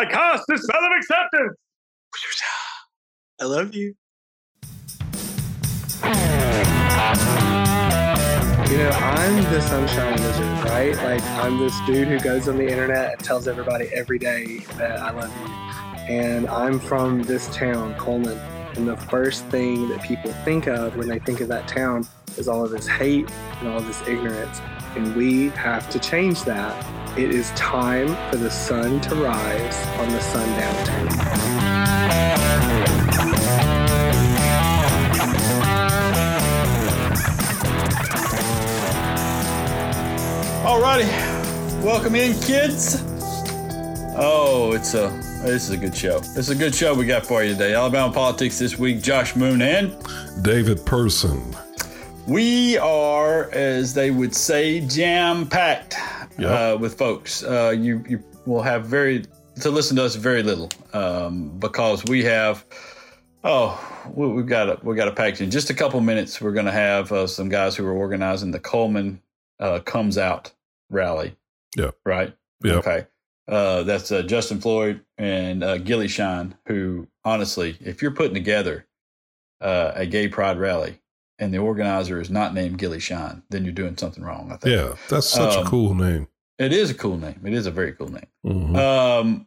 I cast the spell of acceptance. I love you. You know, I'm the sunshine wizard, right? Like, I'm this dude who goes on the internet and tells everybody every day that I love you. And I'm from this town, Cullman. And the first thing that people think of when they think of that town is all of this hate and all of this ignorance. And we have to change that. It is time for the sun to rise on the sundown town. Alrighty, welcome in, kids. Oh, it's a this is a good show. This is a good show we got for you today. Alabama politics this week. Josh Moon and David Person. we are, as they would say, jam packed Yep. uh, with folks. Uh, you you will have very to listen to us very little um, because we have. Oh, we, we've got a we got a package in just a couple minutes. We're going to have uh, some guys who are organizing the Cullman uh, comes out rally. Yeah. Right. Yep. Okay. Uh, that's uh, Justin Floyd and uh, Gilly Shine, who honestly, if you're putting together uh, a gay pride rally and the organizer is not named Gilly Shine, then you're doing something wrong. I think. Yeah, that's such Um, a cool name. It is a cool name. It is a very cool name. Mhm. Um,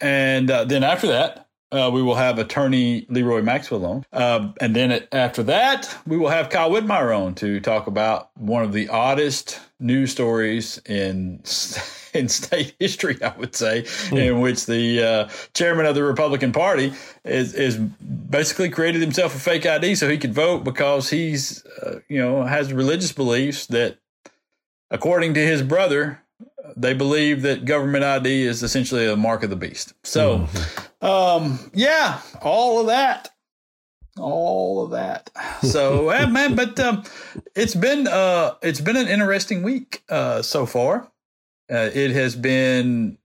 and uh, then after that, uh, we will have attorney Leroy Maxwell on. Um, and then it, after that, we will have Kyle Whitmire on to talk about one of the oddest news stories in in state history, I would say, in which the uh, chairman of the Republican Party is is basically created himself a fake ID so he could vote because he's uh, you know has religious beliefs that, according to his brother, they believe that government ID is essentially a mark of the beast. So, um, yeah, all of that, all of that. So, eh, man, but um, it's been uh, it's been an interesting week uh, so far. Uh, it has been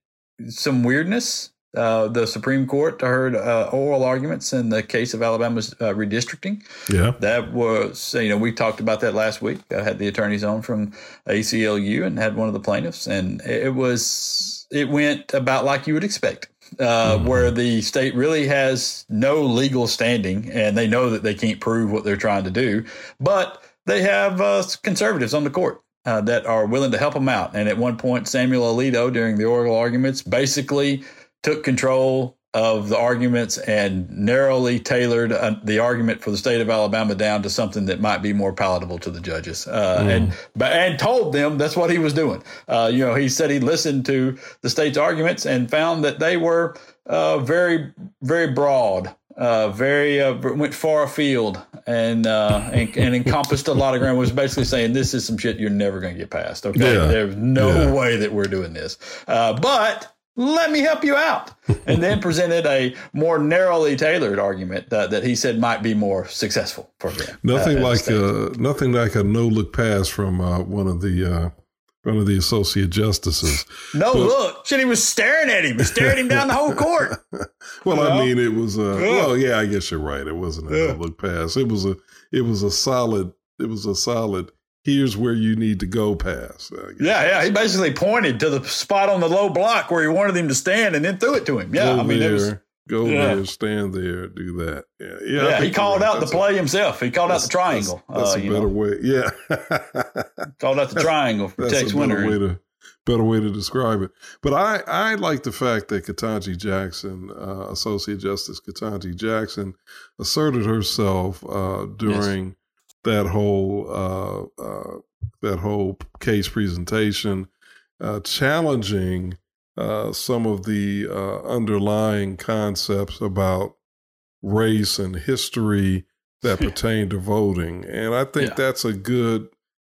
some weirdness. Uh, the Supreme Court heard uh, oral arguments in the case of Alabama's uh, redistricting. Yeah, That was, you know, we talked about that last week. I had the attorneys on from ACLU and had one of the plaintiffs, and it was, it went about like you would expect, uh, where the state really has no legal standing and they know that they can't prove what they're trying to do, but they have uh, conservatives on the court. Uh, that are willing to help them out. And at one point, Samuel Alito, during the oral arguments, basically took control of the arguments and narrowly tailored uh, the argument for the state of Alabama down to something that might be more palatable to the judges, uh, and but and told them that's what he was doing. Uh, you know, he said he listened to the state's arguments and found that they were uh, very very broad. Uh, very uh, went far afield and, uh, and and encompassed a lot of ground. Was basically saying this is some shit you're never going to get past. Okay, Yeah. there's no Yeah. way that we're doing this. Uh, but let me help you out. And then presented a more narrowly tailored argument that, that he said might be more successful for him. nothing uh, like uh, nothing like a no look pass from uh, one of the uh, one of the associate justices. no look. Shit, he was staring at him, staring him down the whole court. Well, Well, I mean, it was uh, well, yeah, I guess you're right. It wasn't a no look pass. It was a it was a solid. It was a solid. Here's where you need to go pass. Yeah, yeah. He basically pointed to the spot on the low block where he wanted him to stand and then threw it to him. Yeah, go I mean, there, it was, go yeah. there, stand there, do that. Yeah, yeah. Yeah, he called right. out That's the a- play himself. He called out the triangle. That's, that's uh, a you better know, way. Yeah, called out the triangle for That's Tex a better Winter. way to better way to describe it. But I I like the fact that Ketanji Jackson, uh, Associate Justice Ketanji Jackson, asserted herself uh, during that whole uh, uh, that whole case presentation, uh, challenging uh, some of the uh, underlying concepts about race and history that pertain to voting, and I think Yeah. that's a good.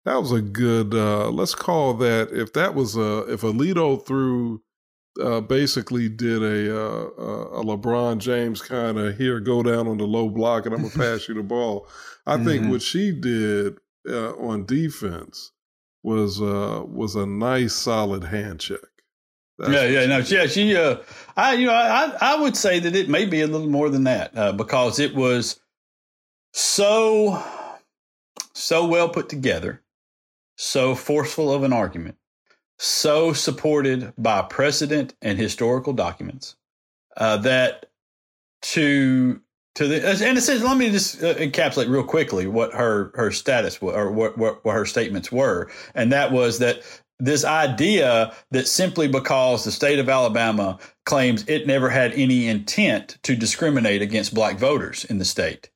That was a good. Uh, let's call that if that was a if Alito threw uh, basically did a uh, a LeBron James kind of here go down on the low block and I'm gonna pass you the ball. I think Mhm. what she did uh, on defense was uh, was a nice solid hand check. That's yeah, yeah, she no, yeah, she, uh, I, you know, I, I would say that it may be a little more than that uh, because it was so, so well put together, so forceful of an argument, so supported by precedent and historical documents uh, that to to the and it says let me just uh, encapsulate real quickly what her her status was or what, what what her statements were. And that was that this idea that simply because the state of Alabama claims it never had any intent to discriminate against black voters in the state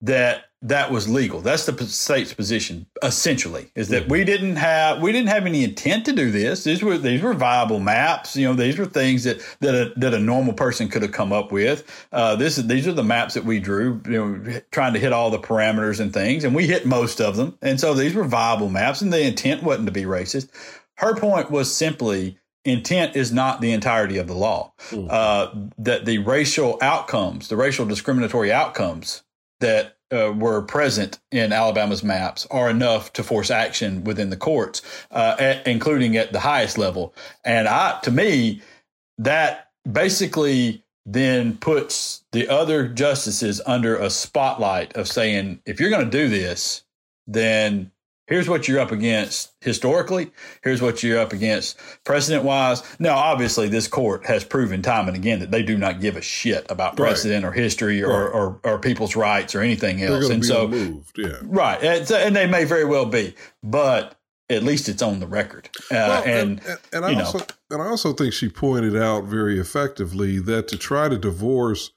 that that was legal. That's the state's position essentially is that we didn't have we didn't have any intent to do this. These were these were viable maps. You know, these were things that that a, that a normal person could have come up with. Uh, this is these are the maps that we drew. You know, trying to hit all the parameters and things, and we hit most of them. And so these were viable maps, and the intent wasn't to be racist. Her point was simply intent is not the entirety of the law. Mm. Uh, that the racial outcomes, the racial discriminatory outcomes that uh, were present in Alabama's maps are enough to force action within the courts, uh, at, including at the highest level. And I, to me, that basically then puts the other justices under a spotlight of saying, if you're going to do this, then here's what you're up against historically. Here's what you're up against precedent wise. Now, obviously, this court has proven time and again that they do not give a shit about precedent right. or history or, right. or, or, people's rights or anything else. and so, moved. yeah, right. And, and, they may very well be, but at least it's on the record. Uh, well, and, and, and, I also, know. and I also think she pointed out very effectively that to try to divorce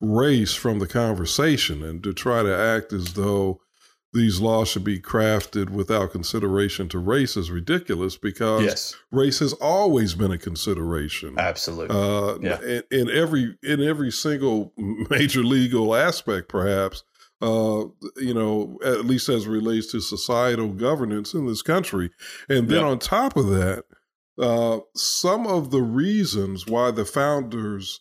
race from the conversation and to try to act as though these laws should be crafted without consideration to race is ridiculous because yes. race has always been a consideration. Absolutely. Uh, yeah. In, in, every in every single major legal aspect, perhaps. Uh, you know, at least as relates to societal governance in this country, and then on top of that, uh, some of the reasons why the founders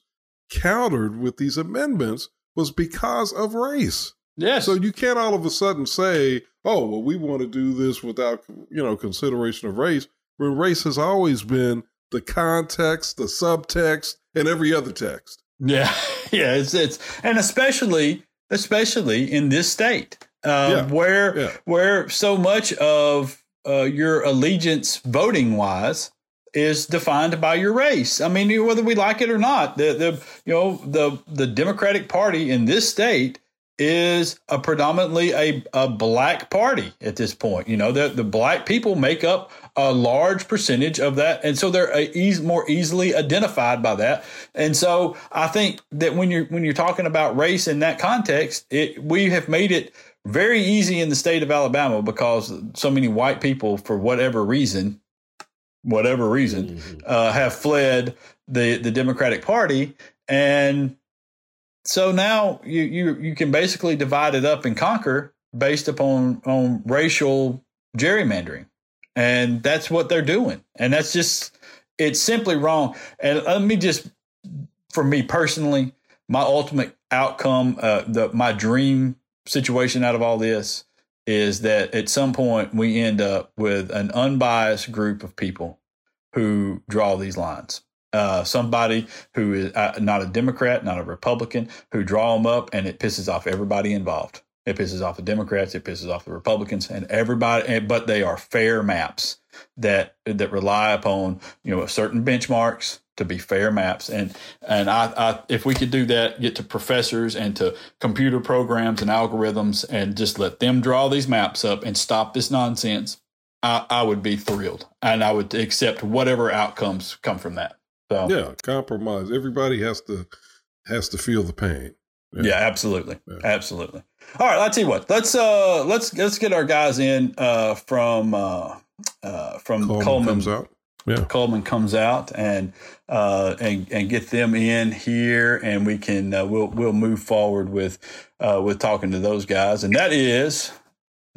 countered with these amendments was because of race. Yes. So you can't all of a sudden say, "Oh, well, we want to do this without you know consideration of race," when race has always been the context, the subtext, and every other text. Yeah, yeah. It's it's and especially especially in this state uh, yeah. where yeah. where so much of uh, your allegiance voting wise is defined by your race. I mean, whether we like it or not, the the you know the the Democratic Party in this state is a predominantly a, a black party at this point. You know, the, the black people make up a large percentage of that. And so they're e- more easily identified by that. And so I think that when you're, when you're talking about race in that context, it, we have made it very easy in the state of Alabama because so many white people, for whatever reason, whatever reason, mm-hmm. uh, have fled the, the Democratic Party. And so now you, you you can basically divide it up and conquer based upon on racial gerrymandering, and that's what they're doing, and that's just it's simply wrong. And let me just, for me personally, my ultimate outcome, uh, the my dream situation out of all this is that at some point we end up with an unbiased group of people who draw these lines uh, somebody who is uh, not a Democrat, not a Republican, who draw them up, and it pisses off everybody involved. It pisses off the Democrats, it pisses off the Republicans, and everybody. But they are fair maps that that rely upon you know certain benchmarks to be fair maps. And and I, I if we could do that, get to professors and to computer programs and algorithms, and just let them draw these maps up and stop this nonsense. I, I would be thrilled, and I would accept whatever outcomes come from that. So yeah, compromise. Everybody has to has to feel the pain. Yeah, yeah absolutely, yeah. absolutely. All right, let's see what. Let's uh let's let's get our guys in uh from uh uh from Cullman, Cullman comes out. Yeah. Cullman comes out and uh and and get them in here and we can uh, we'll we'll move forward with uh with talking to those guys and that is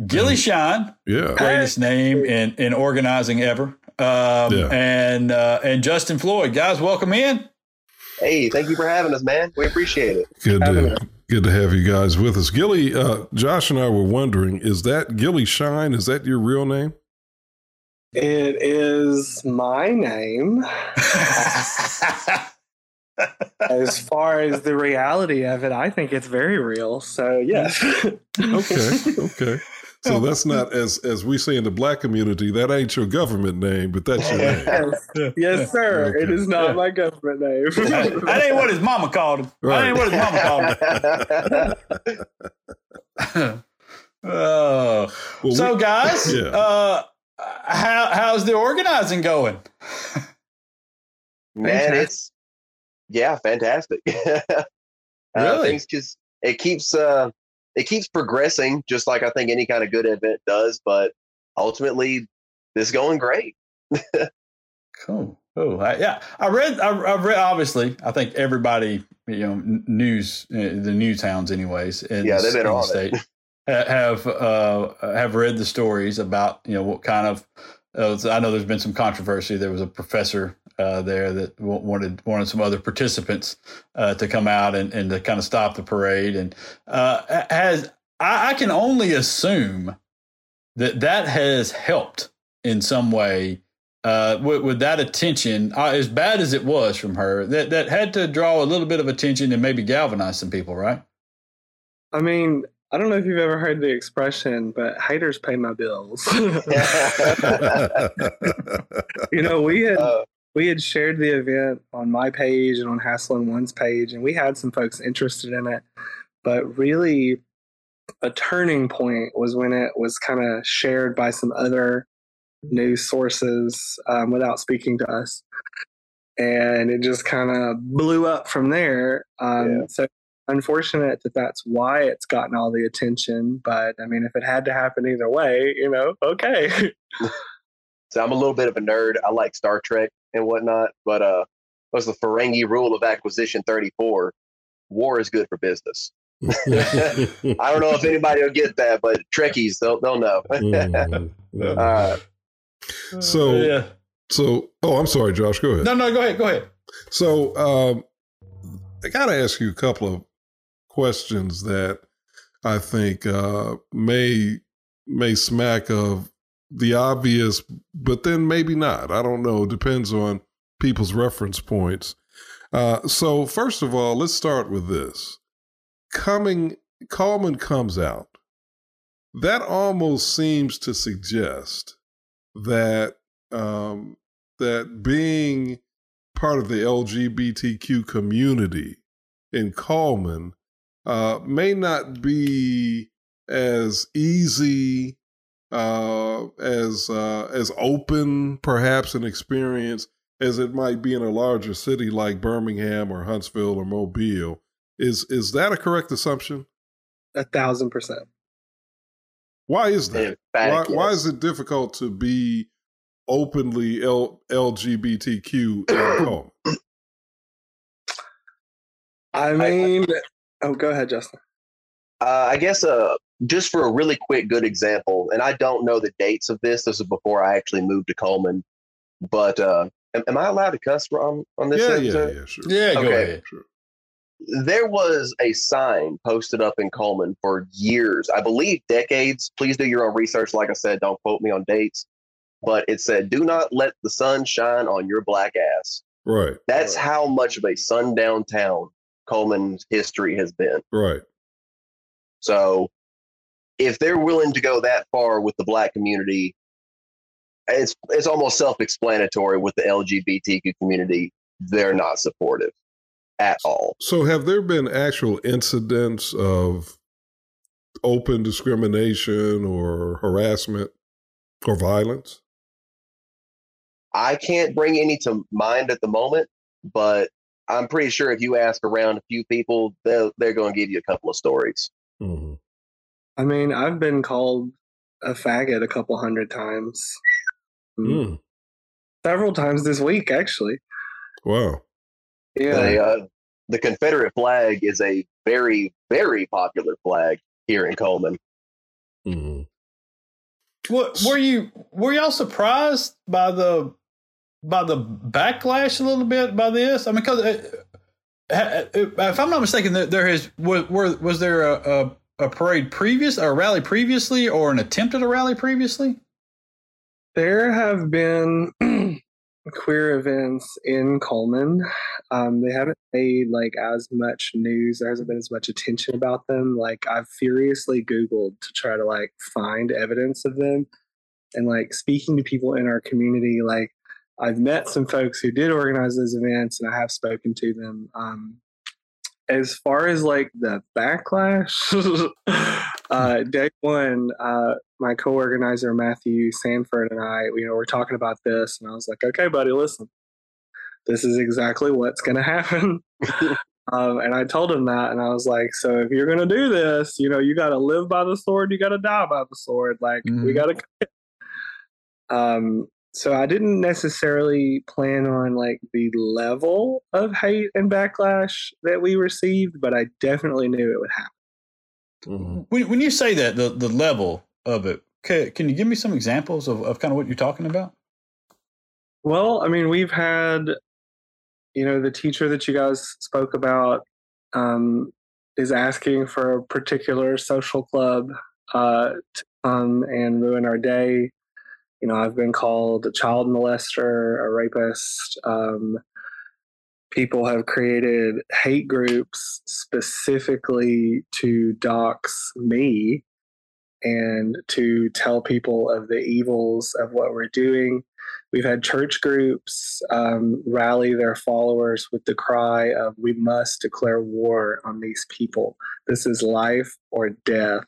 Gilly Shine. Yeah. Greatest name in in organizing ever. Um, yeah. and uh, and Justin Floyd. Guys, welcome in. Hey, thank you for having us, man. We appreciate it. Good to, good to have you guys with us. Gilly, uh, Josh and I were wondering, is that Gilly Shine? Is that your real name? It is my name. as far as the reality of it, I think it's very real. So yes. okay. Okay. So that's not as as we say in the black community. That ain't your government name, but that's your name. Yes, yes sir. It Okay. is not Yeah. my government name. that, that ain't what his mama called him. That ain't what his mama called him. Oh. Well, so, we- guys, Yeah. uh, how how's the organizing going? Man, it's yeah, fantastic. uh, Really? Things just it keeps uh it keeps progressing, just like I think any kind of good event does. But ultimately, this is going great. Cool. Oh, I, yeah. I read. I, I read. Obviously, I think everybody, you know, news, uh, the new towns, anyways. In Yeah, the- they've been the state, have uh, have read the stories about you know what kind of. Uh, I know there's been some controversy. There was a professor uh, there that wa- wanted wanted some other participants uh, to come out and, and to kind of stop the parade. And uh, has I, I can only assume that that has helped in some way uh, with, with that attention, uh, as bad as it was from her, that that had to draw a little bit of attention and maybe galvanize some people, right? I mean, I don't know if you've ever heard the expression, but haters pay my bills. you know, we had Uh, we had shared the event on my page and on Hassel and One's page, and we had some folks interested in it. But really, a turning point was when it was kind of shared by some other news sources um, without speaking to us. And it just kind of blew up from there. Um, Yeah. So, unfortunate that that's why it's gotten all the attention. But I mean, if it had to happen either way, you know, okay. so I'm a little bit of a nerd. I like Star Trek and whatnot, but uh, what's the Ferengi rule of acquisition 34? War is good for business. I don't know if anybody will get that, but Trekkies they'll they'll know. Mhm. Uh, So- yeah, so, oh, I'm sorry, Josh. Go ahead. no, no, go ahead, go ahead. So, um, I got to ask you a couple of questions that I think uh, may may smack of the obvious, but then maybe not. I don't know. Depends on people's reference points. Uh, so, first of all, let's start with this. Coming, Cullman comes out. That almost seems to suggest that um, that being part of the LGBTQ community in Cullman uh, may not be as easy uh, as uh, as open, perhaps, an experience as it might be in a larger city like Birmingham or Huntsville or Mobile. Is is that a correct assumption? a thousand percent. Why is that? Why, emphatic, why yes. is it difficult to be openly L- LGBTQ in Cullman? I mean, oh, go ahead, Justin. Uh, I guess uh, just for a really quick good example, and I don't know the dates of this. This is before I actually moved to Cullman. But uh, am, am I allowed to cuss on on this? Yeah, yeah, episode? yeah, sure. Yeah, go Okay. ahead. There was a sign posted up in Cullman for years, I believe decades. Please do your own research. Like I said, don't quote me on dates. But it said, "Do not let the sun shine on your black ass." Right, That's how much of a sundown town Cullman's history has been. right. So if they're willing to go that far with the black community, it's it's almost self-explanatory with the LGBTQ community. They're not supportive at all. So, have there been actual incidents of open discrimination or harassment or violence? I can't bring any to mind at the moment, but I'm pretty sure if you ask around a few people, they'll, they're going to give you a couple of stories. Mhm. I mean, I've been called a faggot a couple hundred times. Mm. Several times this week, actually. Wow. Yeah. The, uh, the Confederate flag is a very, very popular flag here in Cullman. Mhm. What, were you were y'all surprised by the by the backlash a little bit by this? I mean, because if I'm not mistaken, there, has was, was there a, a a parade previous, or a rally previously, or an attempt at a rally previously? There have been queer events in Cullman. Um, they haven't made like as much news. There hasn't been as much attention about them. Like I've furiously Googled to try to like find evidence of them, and like speaking to people in our community. Like I've met some folks who did organize those events, and I have spoken to them. Um, as far as like the backlash, uh, day one, uh, my co-organizer Matthew Sanford and I, you know, we're talking about this, and I was like, "Okay, buddy, listen, this is exactly what's going to happen." um, and I told him that, and I was like, "So if you're going to do this, you know, you got to live by the sword, you got to die by the sword. Like mm-hmm. we got to." Um, so I didn't necessarily plan on like the level of hate and backlash that we received, but I definitely knew it would happen. Mm-hmm. When, when you say that the the level of it, can, can you give me some examples of, of kind of what you're talking about? Well, I mean, we've had, you know, the teacher that you guys spoke about um, is asking for a particular social club uh, to come and ruin our day you know, I've been called a child molester, a rapist. Um, people have created hate groups specifically to dox me and to tell people of the evils of what we're doing. We've had church groups um, rally their followers with the cry of, We must declare war on these people. This is life or death.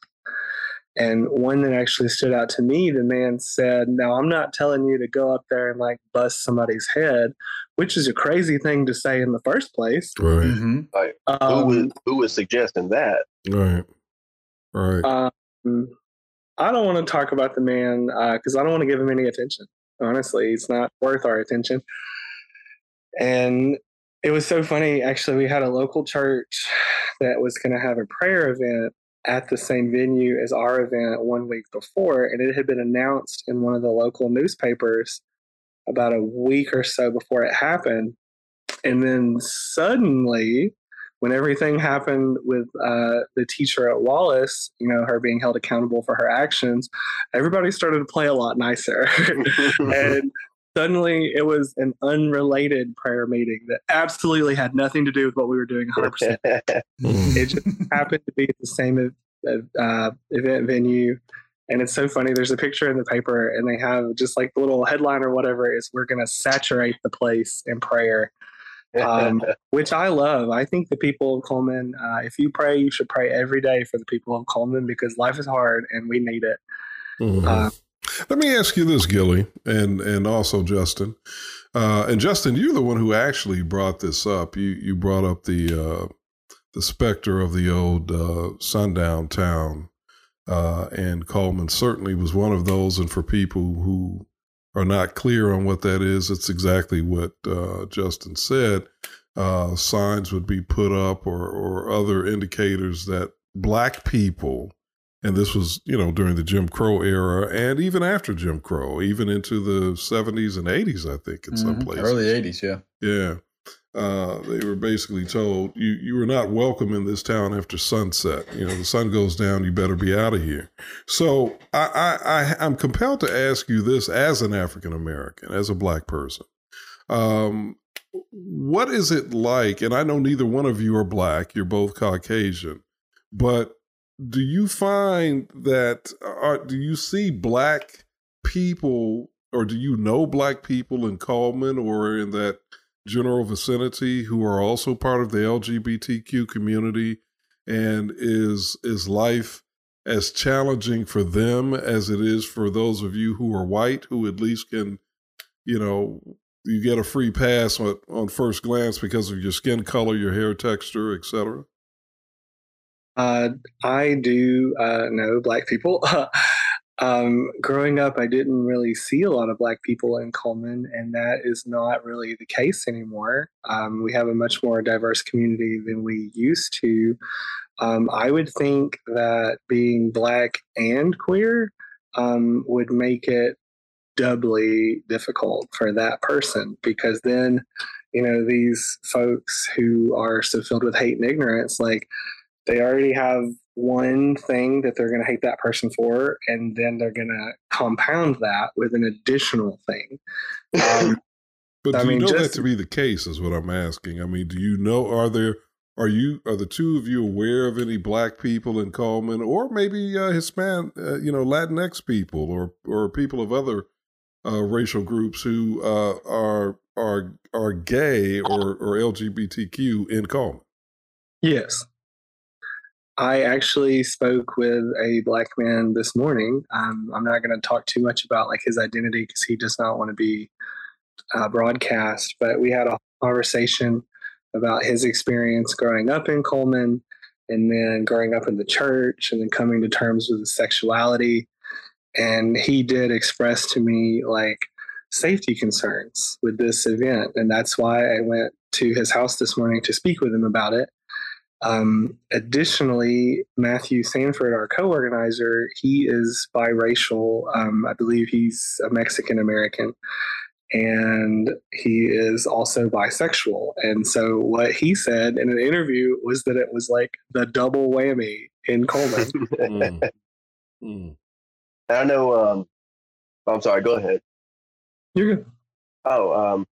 And one that actually stood out to me, the man said, Now, I'm not telling you to go up there and like bust somebody's head, which is a crazy thing to say in the first place. Right. Mm-hmm. Like, um, who, was, who was suggesting that? Right. Right. Um, I don't want to talk about the man because uh, I don't want to give him any attention. Honestly, it's not worth our attention. And it was so funny. Actually, we had a local church that was going to have a prayer event at the same venue as our event one week before, and it had been announced in one of the local newspapers about a week or so before it happened. And then suddenly, when everything happened with uh, the teacher at Wallace, you know, her being held accountable for her actions, everybody started to play a lot nicer. and suddenly it was an unrelated prayer meeting that absolutely had nothing to do with what we were doing 100%. it just happened to be at the same uh, event venue. And it's so funny. There's a picture in the paper, and they have just like the little headline or whatever is we're going to saturate the place in prayer, um, which I love. I think the people of Cullman, uh, if you pray, you should pray every day for the people of Cullman because life is hard and we need it. Mm-hmm. Uh, let me ask you this, Gilly, and and also Justin. Uh, and Justin, you're the one who actually brought this up. You you brought up the uh, the specter of the old uh, sundown town, uh, and Cullman certainly was one of those. And for people who are not clear on what that is, it's exactly what uh, Justin said. Uh, signs would be put up, or or other indicators that black people and this was you know during the Jim Crow era and even after Jim Crow, even into the 70s and 80s, I think in mm-hmm. some places, early 80s, yeah, yeah. Uh, they were basically told you you were not welcome in this town after sunset. You know, the sun goes down, you better be out of here. So I, I, I I'm compelled to ask you this as an African American, as a black person. Um, what is it like? And I know neither one of you are black; you're both Caucasian. But do you find that uh, do you see black people or do you know black people in Cullman or in that general vicinity who are also part of the LGBTQ community? And is is life as challenging for them as it is for those of you who are white who at least can you know you get a free pass on, on first glance because of your skin color your hair texture etc uh, I do uh, know black people. um, growing up, I didn't really see a lot of black people in Cullman, and that is not really the case anymore. Um, we have a much more diverse community than we used to. Um, I would think that being black and queer um, would make it doubly difficult for that person because then, you know, these folks who are so filled with hate and ignorance, like, they already have one thing that they're going to hate that person for, and then they're going to compound that with an additional thing. Um, But I do you mean, know that to be the case? Is what I'm asking. I mean, do you know? Are there? Are you? Are the two of you aware of any black people in Cullman, or maybe uh, Hispanic, uh, you know, Latinx people, or or people of other uh, racial groups who uh, are are are gay or or LGBTQ in Cullman? Yes. I actually spoke with a black man this morning. Um, I'm not going to talk too much about like his identity because he does not want to be uh, broadcast. But we had a conversation about his experience growing up in Cullman, and then growing up in the church, and then coming to terms with his sexuality. And he did express to me like safety concerns with this event, and that's why I went to his house this morning to speak with him about it. Um, additionally, Matthew Sanford, our co-organizer, he is biracial. Um, I believe he's a Mexican American, and he is also bisexual. And so, what he said in an interview was that it was like the double whammy in Cullman. Mm. Mm. I know. Um, I'm sorry. Go ahead. You're good. Oh, um,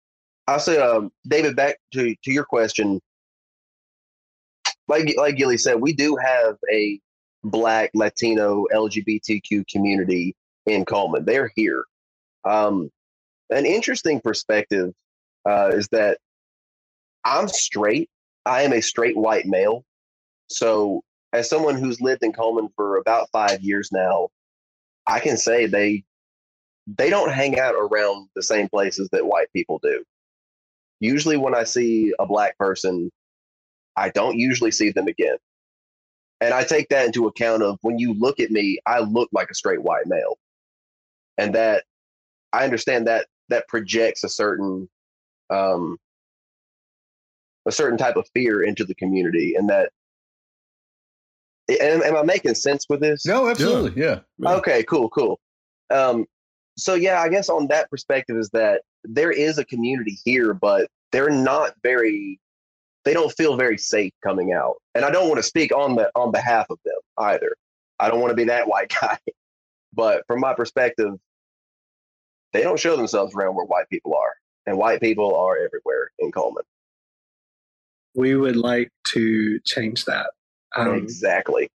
I'll say, um, David, back to to your question. Like like Gilly said, we do have a Black, Latino, LGBTQ community in Cullman. They're here. Um, an interesting perspective uh, is that I'm straight. I am a straight white male. So, as someone who's lived in Cullman for about five years now, I can say they they don't hang out around the same places that white people do. Usually, when I see a black person, I don't usually see them again. And I take that into account of when you look at me, I look like a straight white male. And that I understand that that projects a certain um a certain type of fear into the community and that am, am I making sense with this? No, absolutely. Yeah. Yeah. Okay, cool, cool. Um, so yeah, I guess on that perspective is that there is a community here, but they're not very. They don't feel very safe coming out, and I don't want to speak on the on behalf of them either. I don't want to be that white guy, but from my perspective, they don't show themselves around where white people are, and white people are everywhere in Cullman. We would like to change that. Um, exactly.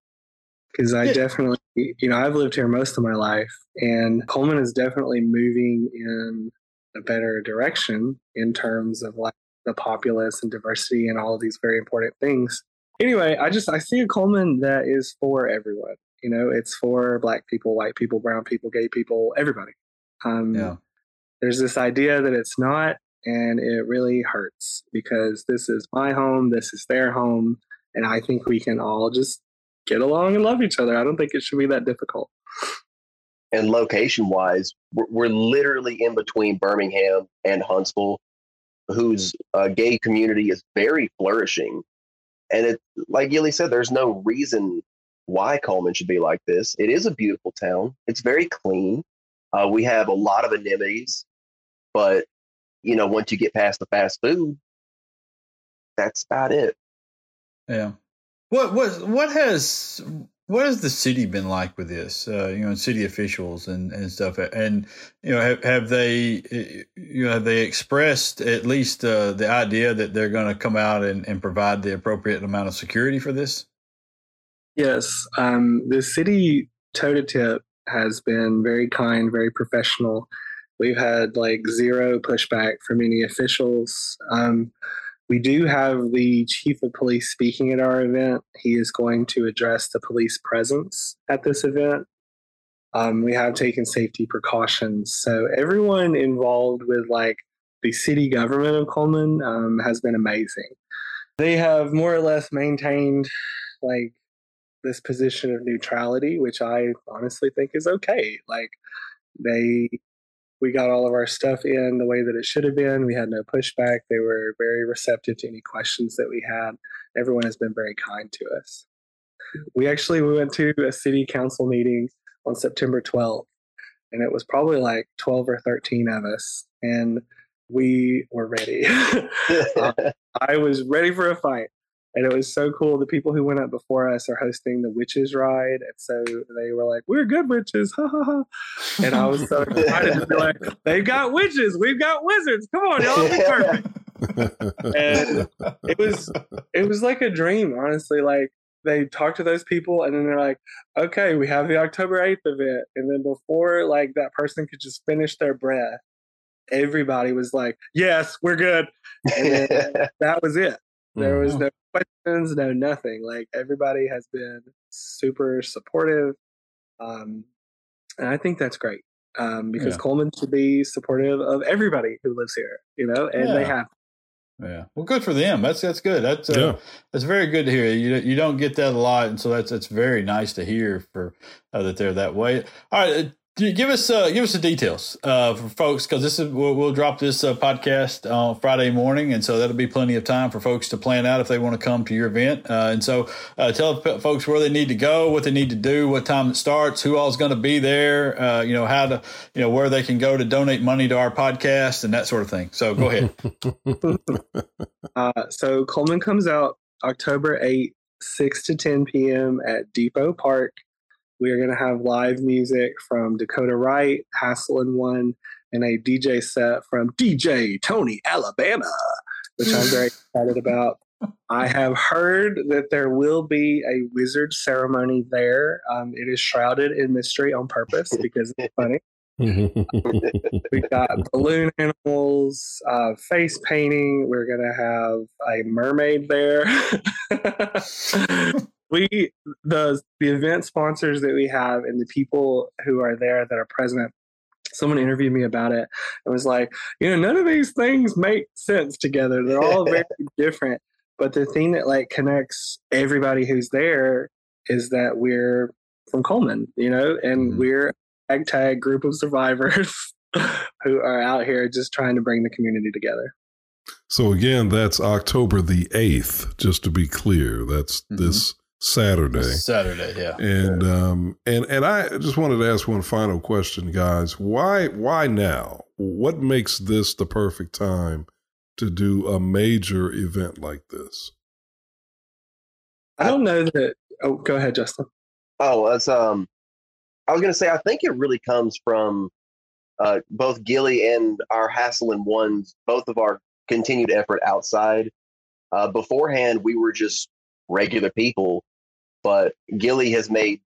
because I definitely, you know, I've lived here most of my life, and Cullman is definitely moving in a better direction in terms of like the populace and diversity and all of these very important things. Anyway, I just I see a Cullman that is for everyone. You know, it's for black people, white people, brown people, gay people, everybody. Um, Yeah. There's this idea that it's not, and it really hurts because this is my home, this is their home, and I think we can all just get along and love each other. I don't think it should be that difficult. and location wise, we're, we're literally in between Birmingham and Huntsville, whose uh, gay community is very flourishing. And it, like Gilly said, there's no reason why Cullman should be like this. It is a beautiful town. It's very clean. Uh, we have a lot of amenities, but you know, once you get past the fast food, that's about it. Yeah. What what what has what has the city been like with this? Uh, you know, and city officials and, and stuff. And you know, have, have they eh, you know have they expressed at least uh, the idea that they're going to come out and, and provide the appropriate amount of security for this? Yes, um, the city toe to tip has been very kind, very professional. We've had like zero pushback from any officials. Um, we do have the chief of police speaking at our event. He is going to address the police presence at this event. Um, we have taken safety precautions. So everyone involved with like the city government of Cullman um, has been amazing. They have more or less maintained like this position of neutrality, which I honestly think is okay. Like they we got all of our stuff in the way that it should have been. We had no pushback. They were very receptive to any questions that we had. Everyone has been very kind to us. We actually we went to a city council meeting on September 12th, and it was probably like 12 or 13 of us, and we were ready. Uh, I was ready for a fight. And it was so cool. The people who went up before us are hosting the witches ride, and so they were like, "We're good witches!" Ha ha ha! And I was so excited to be like, "They've got witches, we've got wizards. Come on, y'all, be perfect." and it was it was like a dream, honestly. Like they talk to those people, and then they're like, "Okay, we have the October eighth event," and then before like that person could just finish their breath, everybody was like, "Yes, we're good," and that was it. There was mm-hmm. no questions, no nothing. Like everybody has been super supportive. Um, and I think that's great um, because yeah. Cullman should be supportive of everybody who lives here, you know, and yeah. they have. Yeah, well, good for them. That's that's good. That's uh, yeah. that's very good to hear. You you don't get that a lot, and so that's that's very nice to hear for uh, that they're that way. All right, Give us uh, give us the details uh, for folks because this is we'll, we'll drop this uh, podcast on Friday morning, and so that'll be plenty of time for folks to plan out if they want to come to your event. Uh, and so uh, tell folks where they need to go, what they need to do, what time it starts, who all is going to be there, uh, you know how to you know where they can go to donate money to our podcast and that sort of thing. So go ahead. so Cullman comes out October eighth, six to ten p.m. at Depot Park. We are going to have live music from Dakota Wright, Hassle and One, and a DJ set from DJ Tony Alabama, which I'm very excited about. I have heard that there will be a wizard ceremony there. Um, it is shrouded in mystery on purpose because it's funny. We've got balloon animals, uh, face painting. We're gonna have a mermaid there. we the the event sponsors that we have and the people who are there that are present someone interviewed me about it and was like you know none of these things make sense together they're all very different but the thing that like connects everybody who's there is that we're from cullman you know, and mm-hmm. we're a tag group of survivors who are out here just trying to bring the community together. So again, that's October the 8th, just to be clear. That's mm-hmm. this Saturday. Saturday, yeah. And um and and I just wanted to ask one final question, guys. Why why now? What makes this the perfect time to do a major event like this? I don't know that. Oh, go ahead, Justin. Oh, that's um. I was going to say I think it really comes from uh, both Gilly and our Hassle and Ones, both of our continued effort outside. Uh, beforehand, we were just regular people but Gilly has made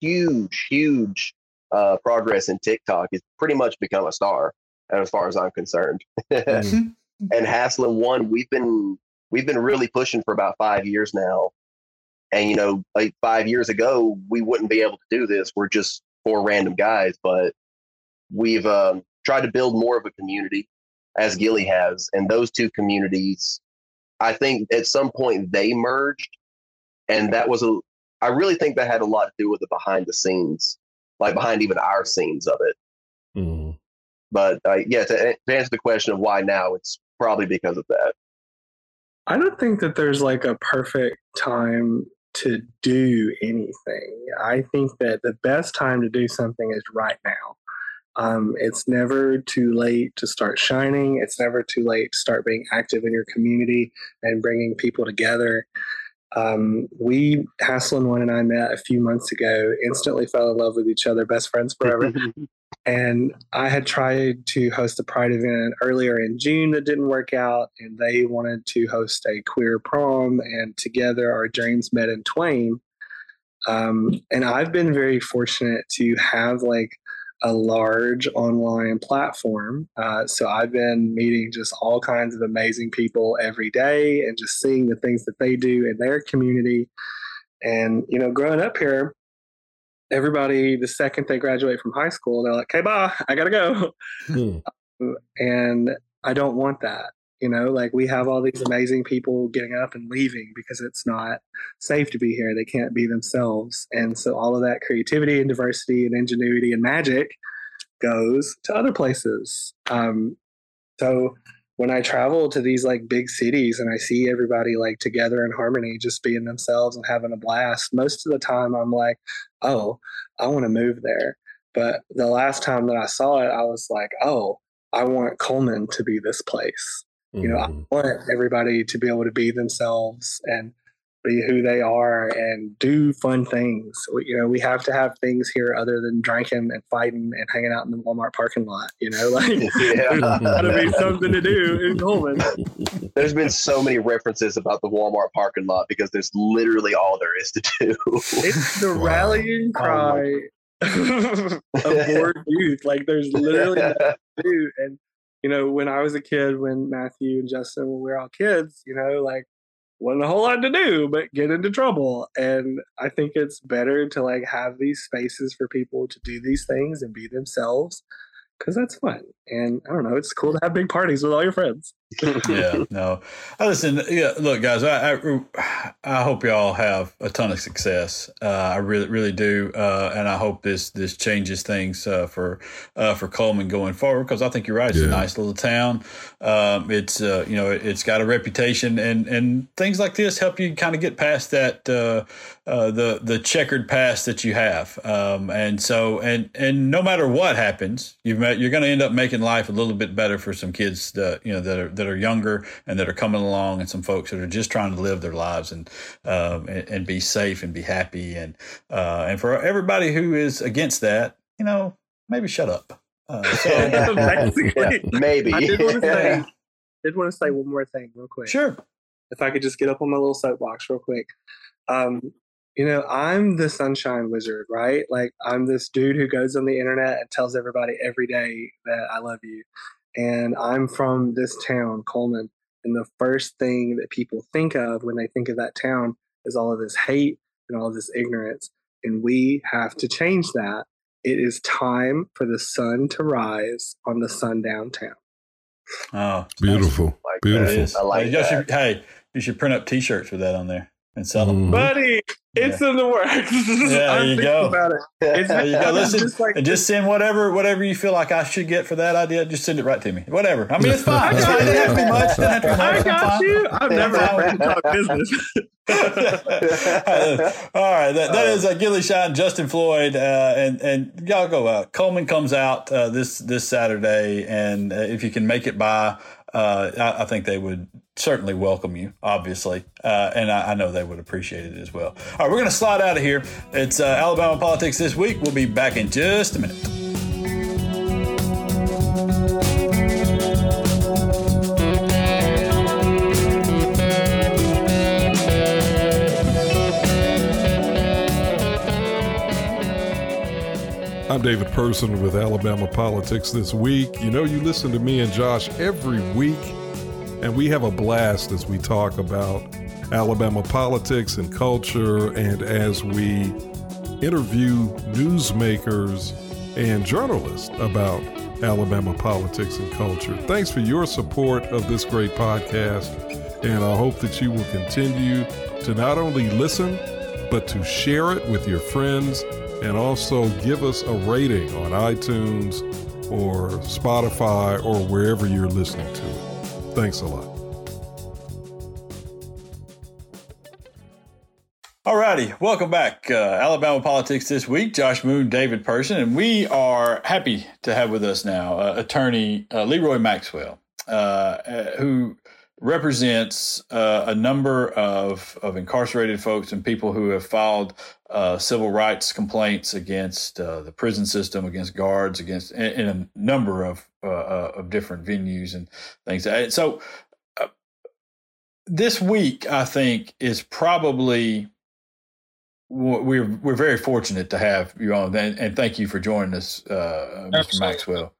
huge, huge uh, progress in TikTok. He's pretty much become a star, as far as I'm concerned. mm-hmm. and Haslin one, we've been we've been really pushing for about five years now. And you know, like five years ago, we wouldn't be able to do this. We're just four random guys, but we've um, tried to build more of a community, as Gilly has, and those two communities, I think at some point they merged, and that was a I really think that had a lot to do with the behind the scenes, like behind even our scenes of it. Mm. But uh, yeah, to, to answer the question of why now, it's probably because of that. I don't think that there's like a perfect time to do anything. I think that the best time to do something is right now. Um, it's never too late to start shining. It's never too late to start being active in your community and bringing people together. Um, we, Haslin one and I met a few months ago, instantly fell in love with each other, best friends forever. and I had tried to host a pride event earlier in June that didn't work out, and they wanted to host a queer prom, and together our dreams met in twain. Um, and I've been very fortunate to have like a large online platform. Uh, so I've been meeting just all kinds of amazing people every day and just seeing the things that they do in their community. And, you know, growing up here, everybody, the second they graduate from high school, they're like, okay, bye, I got to go. Hmm. and I don't want that. You know, like we have all these amazing people getting up and leaving because it's not safe to be here. They can't be themselves. And so all of that creativity and diversity and ingenuity and magic goes to other places. Um, so when I travel to these like big cities and I see everybody like together in harmony, just being themselves and having a blast, most of the time I'm like, oh, I want to move there. But the last time that I saw it, I was like, oh, I want Cullman to be this place. You know, I mm-hmm. want everybody to be able to be themselves and be who they are and do fun things. We, you know, we have to have things here other than drinking and fighting and hanging out in the Walmart parking lot. You know, like there's got to be something to do in Cullman. There's been so many references about the Walmart parking lot because there's literally all there is to do. It's the Wow. rallying Oh cry of bored youth. Like there's literally nothing to do. And you know, when I was a kid, when Matthew and Justin, when we were all kids, you know, like wasn't a whole lot to do but get into trouble. And I think it's better to like have these spaces for people to do these things and be themselves because that's fun. And I don't know, it's cool to have big parties with all your friends. Yeah, no. Uh, Listen, yeah, look, guys, I, I I hope y'all have a ton of success. Uh, I really, really do, uh, and I hope this this changes things uh, for uh, for Cullman going forward. Because I think you're right; it's a nice little town. Um, it's uh, you know it's got a reputation, and and things like this help you kind of get past that uh, uh, the the checkered past that you have. Um, and so and and no matter what happens, you've met, you're going to end up making life a little bit better for some kids that you know that are that are younger and that are coming along, and some folks that are just trying to live their lives and um, and, and be safe and be happy. And uh, and for everybody who is against that, you know, maybe shut up. Uh, so, Basically. Maybe. I did want to say, did want to say one more thing real quick. sure. if I could just get up on my little soapbox real quick. Um, you know, I'm the sunshine wizard, right? Like I'm this dude who goes on the internet and tells everybody every day that I love you. And I'm from this town, Cullman. And the first thing that people think of when they think of that town is all of this hate and all of this ignorance. And we have to change that. It is time for the sun to rise on the sundown town. Oh, Beautiful. Like Beautiful. is. I like Hey, y'all that. should- hey, you should print up T-shirts with that on there and sell them. Mhm. Buddy, it's in the works. there you go. About it. It's, There you go. Listen, just like and just send whatever whatever you feel like I should get for that idea. Just send it right to me. Whatever. I mean, it's fine. It's fine. It doesn't have to be much. Doesn't have to be much. I got fine. you. I've never Yeah. afraid to talk business. All right, that, that is uh, Gilly Shine, Justin Floyd, uh, and and y'all go out. Cullman comes out uh, this this Saturday, and uh, if you can make it by, uh, I, I think they would certainly welcome you, obviously, uh, and I, I know they would appreciate it as well. All right, we're going to slide out of here. It's uh, Alabama politics this week. We'll be back in just a minute. I'm David Person with Alabama Politics This Week. You know, you listen to me and Josh every week, and we have a blast as we talk about Alabama politics and culture, and as we interview newsmakers and journalists about Alabama politics and culture. Thanks for your support of this great podcast, and I hope that you will continue to not only listen, but to share it with your friends and also give us a rating on iTunes or Spotify or wherever you're listening to it. Thanks a lot. Alrighty, welcome back. Uh, Alabama politics this week. Josh Moon, David Person, and we are happy to have with us now uh, attorney uh, Leroy Maxwell, uh, uh, who represents uh, a number of, of incarcerated folks and people who have filed civil rights complaints against the prison system, against guards, against in, in a number of uh, uh, of different venues and things. So uh, this week, I think, is probably we're we're very fortunate to have you on, and, and thank you for joining us, uh, Mr. Absolutely. Maxwell,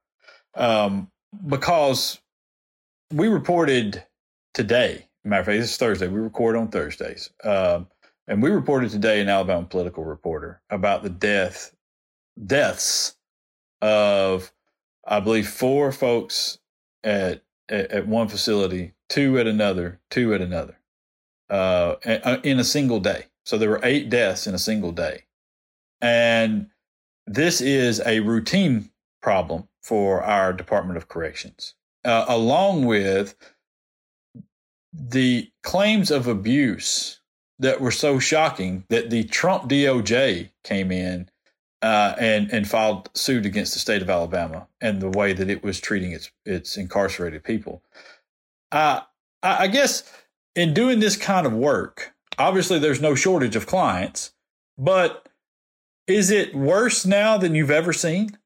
um, because we reported today. Matter of fact, this is Thursday. We record on Thursdays, um, and we reported today in Alabama Political Reporter about the death deaths of, I believe, four folks at at, at one facility, two at another, two at another, uh, in a single day. So there were eight deaths in a single day. And this is a routine problem for our Department of Corrections, uh, along with the claims of abuse that were so shocking that the Trump DOJ came in uh, and and filed suit against the state of Alabama and the way that it was treating its its incarcerated people. Uh, I, I guess in doing this kind of work, obviously there's no shortage of clients, but is it worse now than you've ever seen?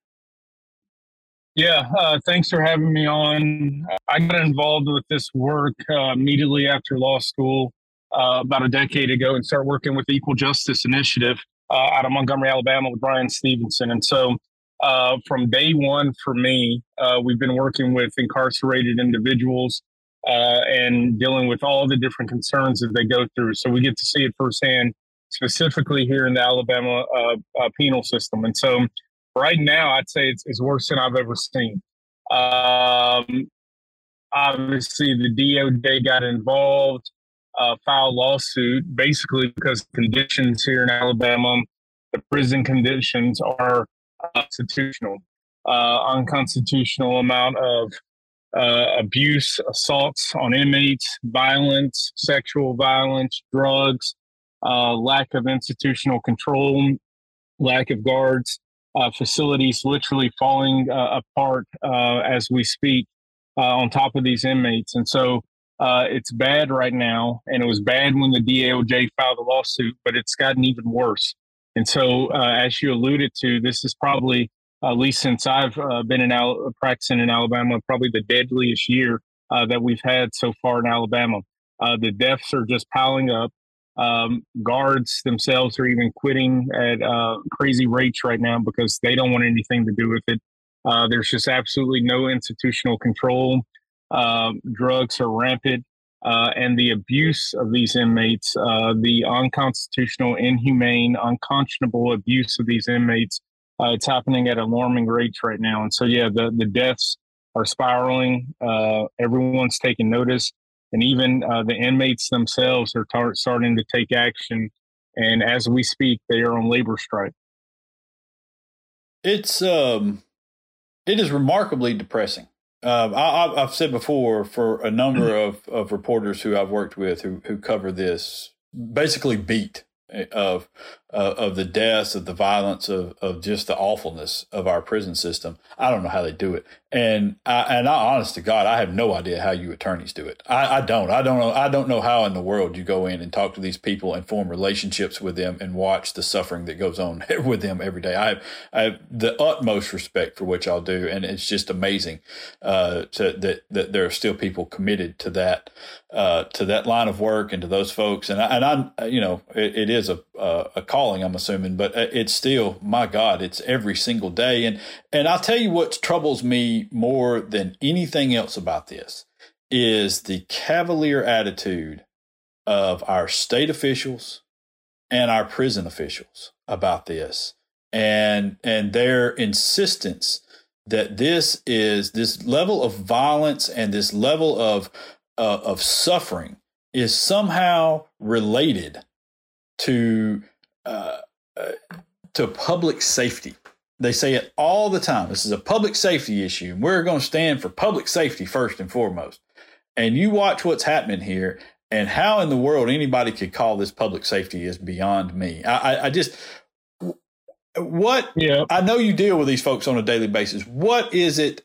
Yeah, uh, thanks for having me on. I got involved with this work uh, immediately after law school uh, about a decade ago and started working with the Equal Justice Initiative out of Montgomery, Alabama with Bryan Stevenson. And so uh, from day one for me, uh, we've been working with incarcerated individuals and dealing with all the different concerns that they go through. So we get to see it firsthand, specifically here in the Alabama penal system. And so right now, I'd say it's, it's worse than I've ever seen. Um, obviously, the DOJ got involved, uh, filed lawsuit, basically because conditions here in Alabama, the prison conditions are unconstitutional. Uh, unconstitutional amount of uh, abuse, assaults on inmates, violence, sexual violence, drugs, uh, lack of institutional control, lack of guards uh, facilities literally falling uh, apart as we speak on top of these inmates. And so uh, it's bad right now. And it was bad when the DOJ filed the lawsuit, but it's gotten even worse. And so, as you alluded to, this is probably, at least since I've been in Al- practicing in Alabama, probably the deadliest year that we've had so far in Alabama. the deaths are just piling up. Um, guards themselves are even quitting at uh, crazy rates right now because they don't want anything to do with it. Uh, there's just absolutely no institutional control. Uh, drugs are rampant, uh, and the abuse of these inmates, uh, the unconstitutional, inhumane, unconscionable abuse of these inmates, uh, it's happening at alarming rates right now. And so, yeah, the, the deaths are spiraling. everyone's taking notice and even uh, the inmates themselves are tar- starting to take action. And as we speak, they are on labor strike. It's um, it is remarkably depressing. Uh, I, have said before for a number of, of reporters who I've worked with who who cover this, basically beat of uh, of the deaths, of the violence, of of just the awfulness of our prison system. I don't know how they do it, and I, and I, honest to God, I have no idea how you attorneys do it. I, I don't. I don't know. I don't know how in the world you go in and talk to these people and form relationships with them and watch the suffering that goes on with them every day. I have, I have the utmost respect for what y'all do, and it's just amazing uh, to, that that there are still people committed to that uh, to that line of work and to those folks. And I, and I you know it, it is a a calling, I'm assuming, but uh, it's still, my God, it's every single day. And, and I'll tell you what troubles me more than anything else about this is the cavalier attitude of our state officials and our prison officials about this and, and their insistence that this is this level of violence and this level of, uh, of suffering is somehow related to uh, to public safety. They say it all the time. This is a public safety issue, and we're going to stand for public safety first and foremost. And you watch what's happening here, and how in the world anybody could call this public safety is beyond me. I, I, I just what yeah. I know you deal with these folks on a daily basis. What is it?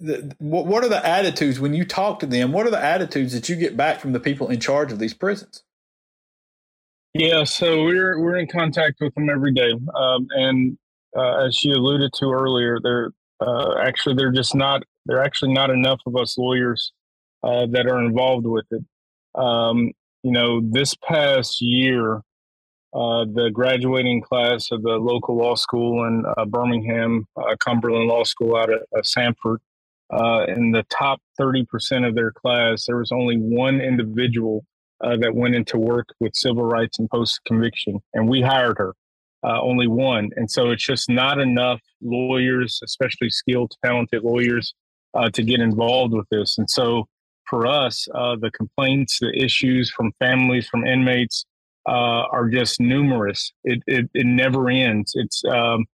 The, what are the attitudes when you talk to them? What are the attitudes that you get back from the people in charge of these prisons? Yeah, so we're we're in contact with them every day, um, and uh, as you alluded to earlier, they're uh, actually they're just not they're actually not enough of us lawyers uh, that are involved with it. Um, you know, this past year, uh, the graduating class of the local law school in uh, Birmingham, uh, Cumberland Law School out of Samford, in the top thirty percent of their class, there was only one individual uh, that went into work with civil rights and post conviction, and we hired her. Uh, only one, and so it's just not enough lawyers, especially skilled, talented lawyers, uh, to get involved with this. And so, for us, uh, the complaints, the issues from families, from inmates, uh, are just numerous. It, it, it never ends. It's um,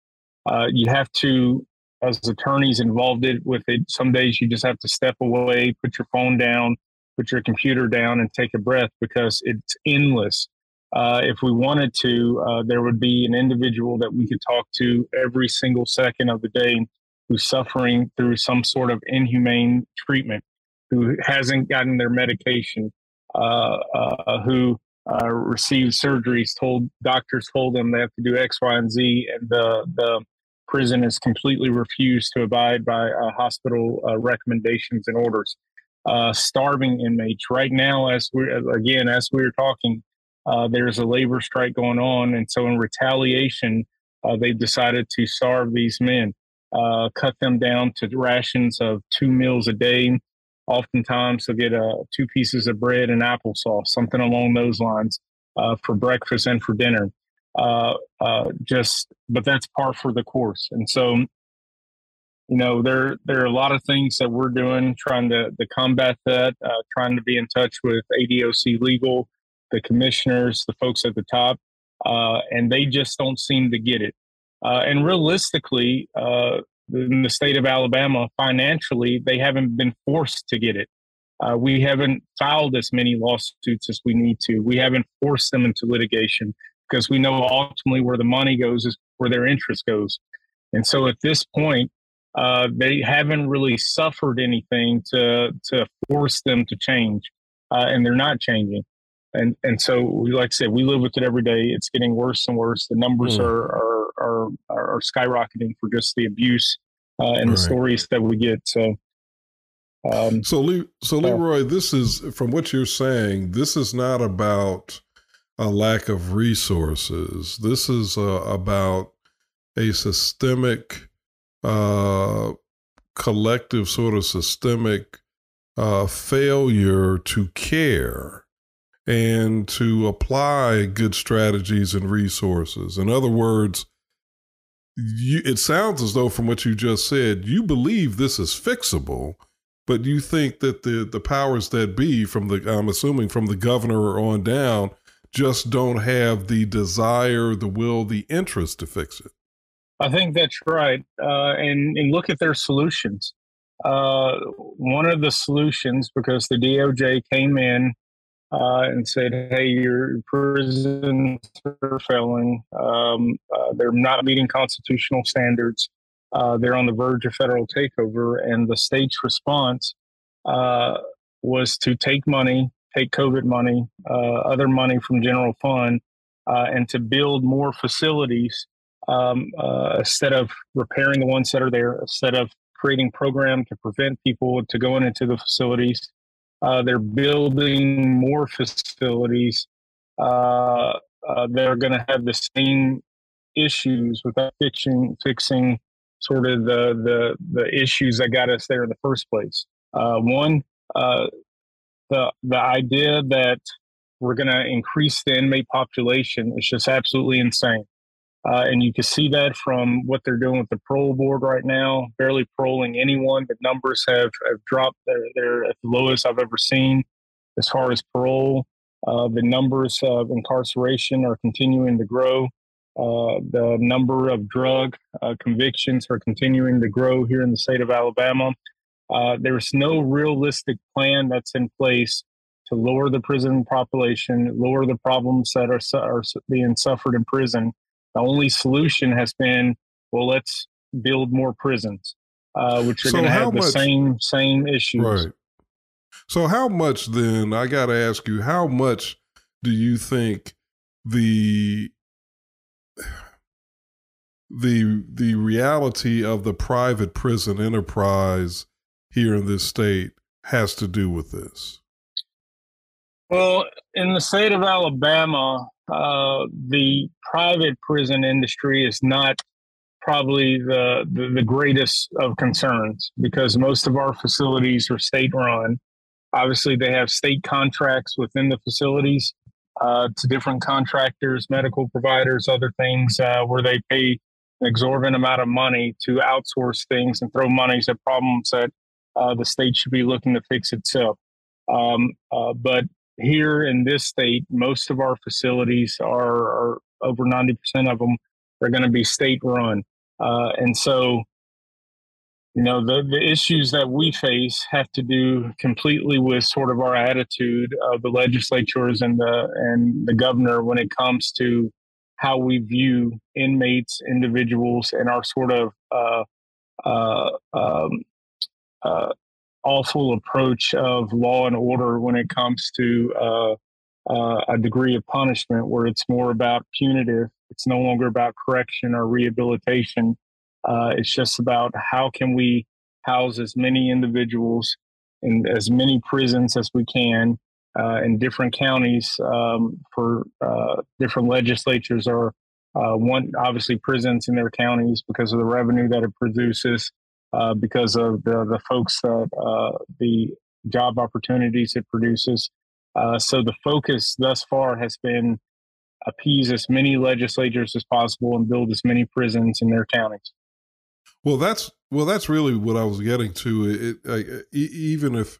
uh, you have to as attorneys involved it with it some days you just have to step away put your phone down put your computer down and take a breath because it's endless. Uh, if we wanted to, uh, there would be an individual that we could talk to every single second of the day who's suffering through some sort of inhumane treatment, who hasn't gotten their medication, uh, uh who uh, received surgeries, told doctors told them they have to do X, Y, and Z, and the the prison has completely refused to abide by uh, hospital recommendations and orders. Uh, starving inmates right now, as we again as we are talking, uh, there's a labor strike going on, and so in retaliation, uh, they've decided to starve these men, cut them down to rations of two meals a day Oftentimes, they'll get uh, two pieces of bread and applesauce, something along those lines, uh, for breakfast and for dinner. Uh, uh, just, but that's par for the course. And so, you know, there there are a lot of things that we're doing trying to, to combat that. Uh, trying to be in touch with ADOC legal, the commissioners, the folks at the top, uh, and they just don't seem to get it. and realistically, in the state of Alabama financially, they haven't been forced to get it. Uh, we haven't filed as many lawsuits as we need to. We haven't forced them into litigation because we know ultimately where the money goes is where their interest goes. And so at this point, uh, they haven't really suffered anything to to force them to change, uh, and they're not changing. And and so, we, like I said, we live with it every day. It's getting worse and worse. The numbers mm. are, are are are skyrocketing for just the abuse uh, and right. the stories that we get. So, um, so Le- so Leroy, this is from what you're saying. This is not about a lack of resources. This is uh, about a systemic, uh, collective sort of systemic uh, failure to care and to apply good strategies and resources. In other words, you, it sounds as though from what you just said, you believe this is fixable, but you think that the the powers that be, from the I'm assuming from the governor on down, just don't have the desire, the will, the interest to fix it. I think that's right, uh, and and look at their solutions. Uh, one of the solutions, because the DOJ came in uh, and said, "Hey, your prisons are failing. Um, uh, they're not meeting constitutional standards. Uh, they're on the verge of federal takeover." And the state's response uh, was to take money, take COVID money, other money from general fund, and to build more facilities um, instead of repairing the ones that are there, instead of creating program to prevent people to going into the facilities uh, they're building more facilities. Uh, uh, they're going to have the same issues without fixing fixing sort of the the the issues that got us there in the first place. Uh, one, uh, the the idea that we're going to increase the inmate population is just absolutely insane. Uh, and you can see that from what they're doing with the parole board right now, barely paroling anyone. The numbers have, have dropped. They're, they're at the lowest I've ever seen as far as parole. Uh, the numbers of incarceration are continuing to grow. Uh, the number of drug uh, convictions are continuing to grow here in the state of Alabama. Uh, there's no realistic plan that's in place to lower the prison population, lower the problems that are, are being suffered in prison the only solution has been, well, let's build more prisons, uh, which are so going to have the much, same same issues. Right. So, how much then? I got to ask you, how much do you think the the the reality of the private prison enterprise here in this state has to do with this? Well, in the state of Alabama, uh, the private prison industry is not probably the, the, the greatest of concerns because most of our facilities are state run. Obviously, they have state contracts within the facilities uh, to different contractors, medical providers, other things uh, where they pay an exorbitant amount of money to outsource things and throw monies at problems that uh, the state should be looking to fix itself. Um, uh, but here in this state, most of our facilities are, are over 90% of them are going to be state run. Uh, and so, you know, the, the issues that we face have to do completely with sort of our attitude of the legislatures and the, and the governor when it comes to how we view inmates, individuals, and our sort of uh, uh, um, uh, awful approach of law and order when it comes to uh, uh, a degree of punishment where it's more about punitive. It's no longer about correction or rehabilitation. Uh, it's just about how can we house as many individuals in as many prisons as we can uh, in different counties um, for uh, different legislatures or uh, one obviously prisons in their counties because of the revenue that it produces, uh, because of the the folks that uh, the job opportunities it produces. Uh, so the focus thus far has been appease as many legislatures as possible and build as many prisons in their counties. Well, that's well, that's really what I was getting to. It, it even if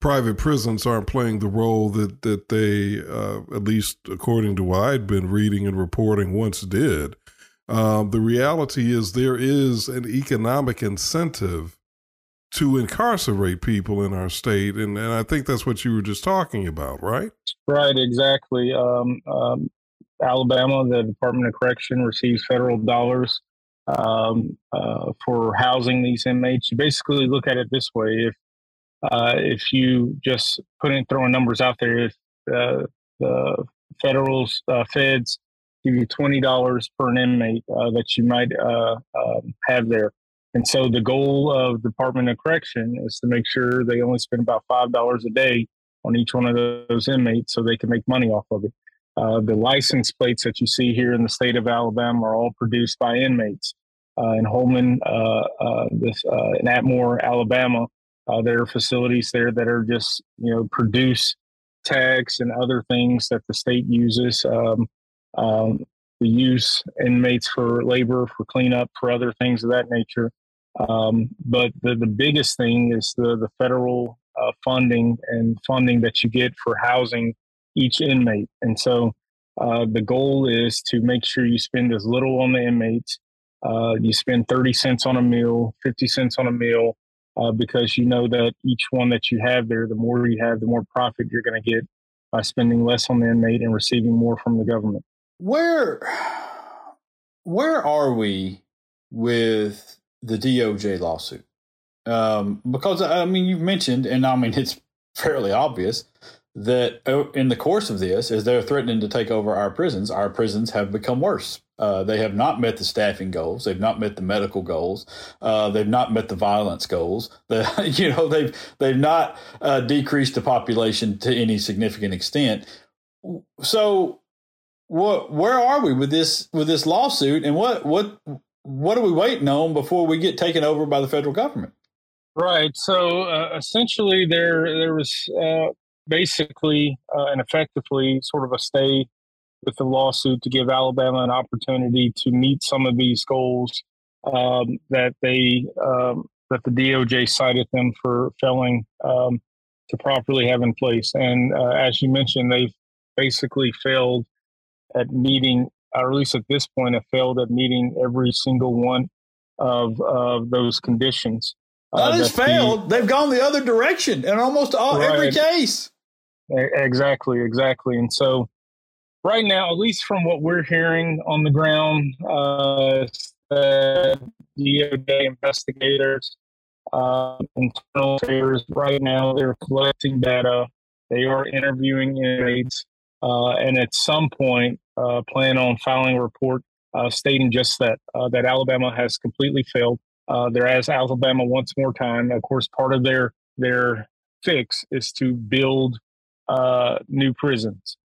private prisons aren't playing the role that that they, uh, at least according to what I'd been reading and reporting, once did. Um, the reality is there is an economic incentive to incarcerate people in our state, and and I think that's what you were just talking about, right? Right, exactly. Um, um, Alabama, the Department of Correction receives federal dollars um, uh, for housing these inmates. You basically look at it this way: if uh, if you just put in throwing numbers out there, if uh, the federal uh, feds give you twenty dollars per an inmate uh, that you might uh, um, have there, and so the goal of Department of Correction is to make sure they only spend about five dollars a day on each one of those inmates, so they can make money off of it. Uh, the license plates that you see here in the state of Alabama are all produced by inmates. in Holman, this in Atmore, Alabama, uh, there are facilities there that are just, you know, produce tags and other things that the state uses. Um, um, the use inmates for labor, for cleanup, for other things of that nature. Um, but the, the biggest thing is the, the federal uh, funding and funding that you get for housing each inmate. And so uh, the goal is to make sure you spend as little on the inmates. Uh, you spend 30 cents on a meal, 50 cents on a meal, uh, because you know that each one that you have there, the more you have, the more profit you're going to get by spending less on the inmate and receiving more from the government. Where, where are we with the DOJ lawsuit? Um, because I mean, you've mentioned, and I mean, it's fairly obvious that uh, in the course of this, as they're threatening to take over our prisons, our prisons have become worse. Uh, they have not met the staffing goals. They've not met the medical goals. Uh, they've not met the violence goals. The, you know, they've they've not uh, decreased the population to any significant extent. So, what where are we with this with this lawsuit, and what what what are we waiting on before we get taken over by the federal government? Right. So uh, essentially, there there was uh, basically and effectively sort of a stay with the lawsuit to give Alabama an opportunity to meet some of these goals um, that they um, that the DOJ cited them for failing um, to properly have in place. And uh, as you mentioned, they've basically failed at meeting, or at least at this point, have failed at meeting every single one of of those conditions. Uh, that has failed. The, They've gone the other direction in almost all right. every case. Exactly, exactly. And so right now, at least from what we're hearing on the ground, uh, the DOJ investigators, uh, internal affairs, right now they're collecting data. They are interviewing inmates, uh, and at some point, uh, plan on filing a report uh, stating just that uh, that Alabama has completely failed. Uh, they're as Alabama once more time. Of course, part of their their fix is to build uh, new prisons.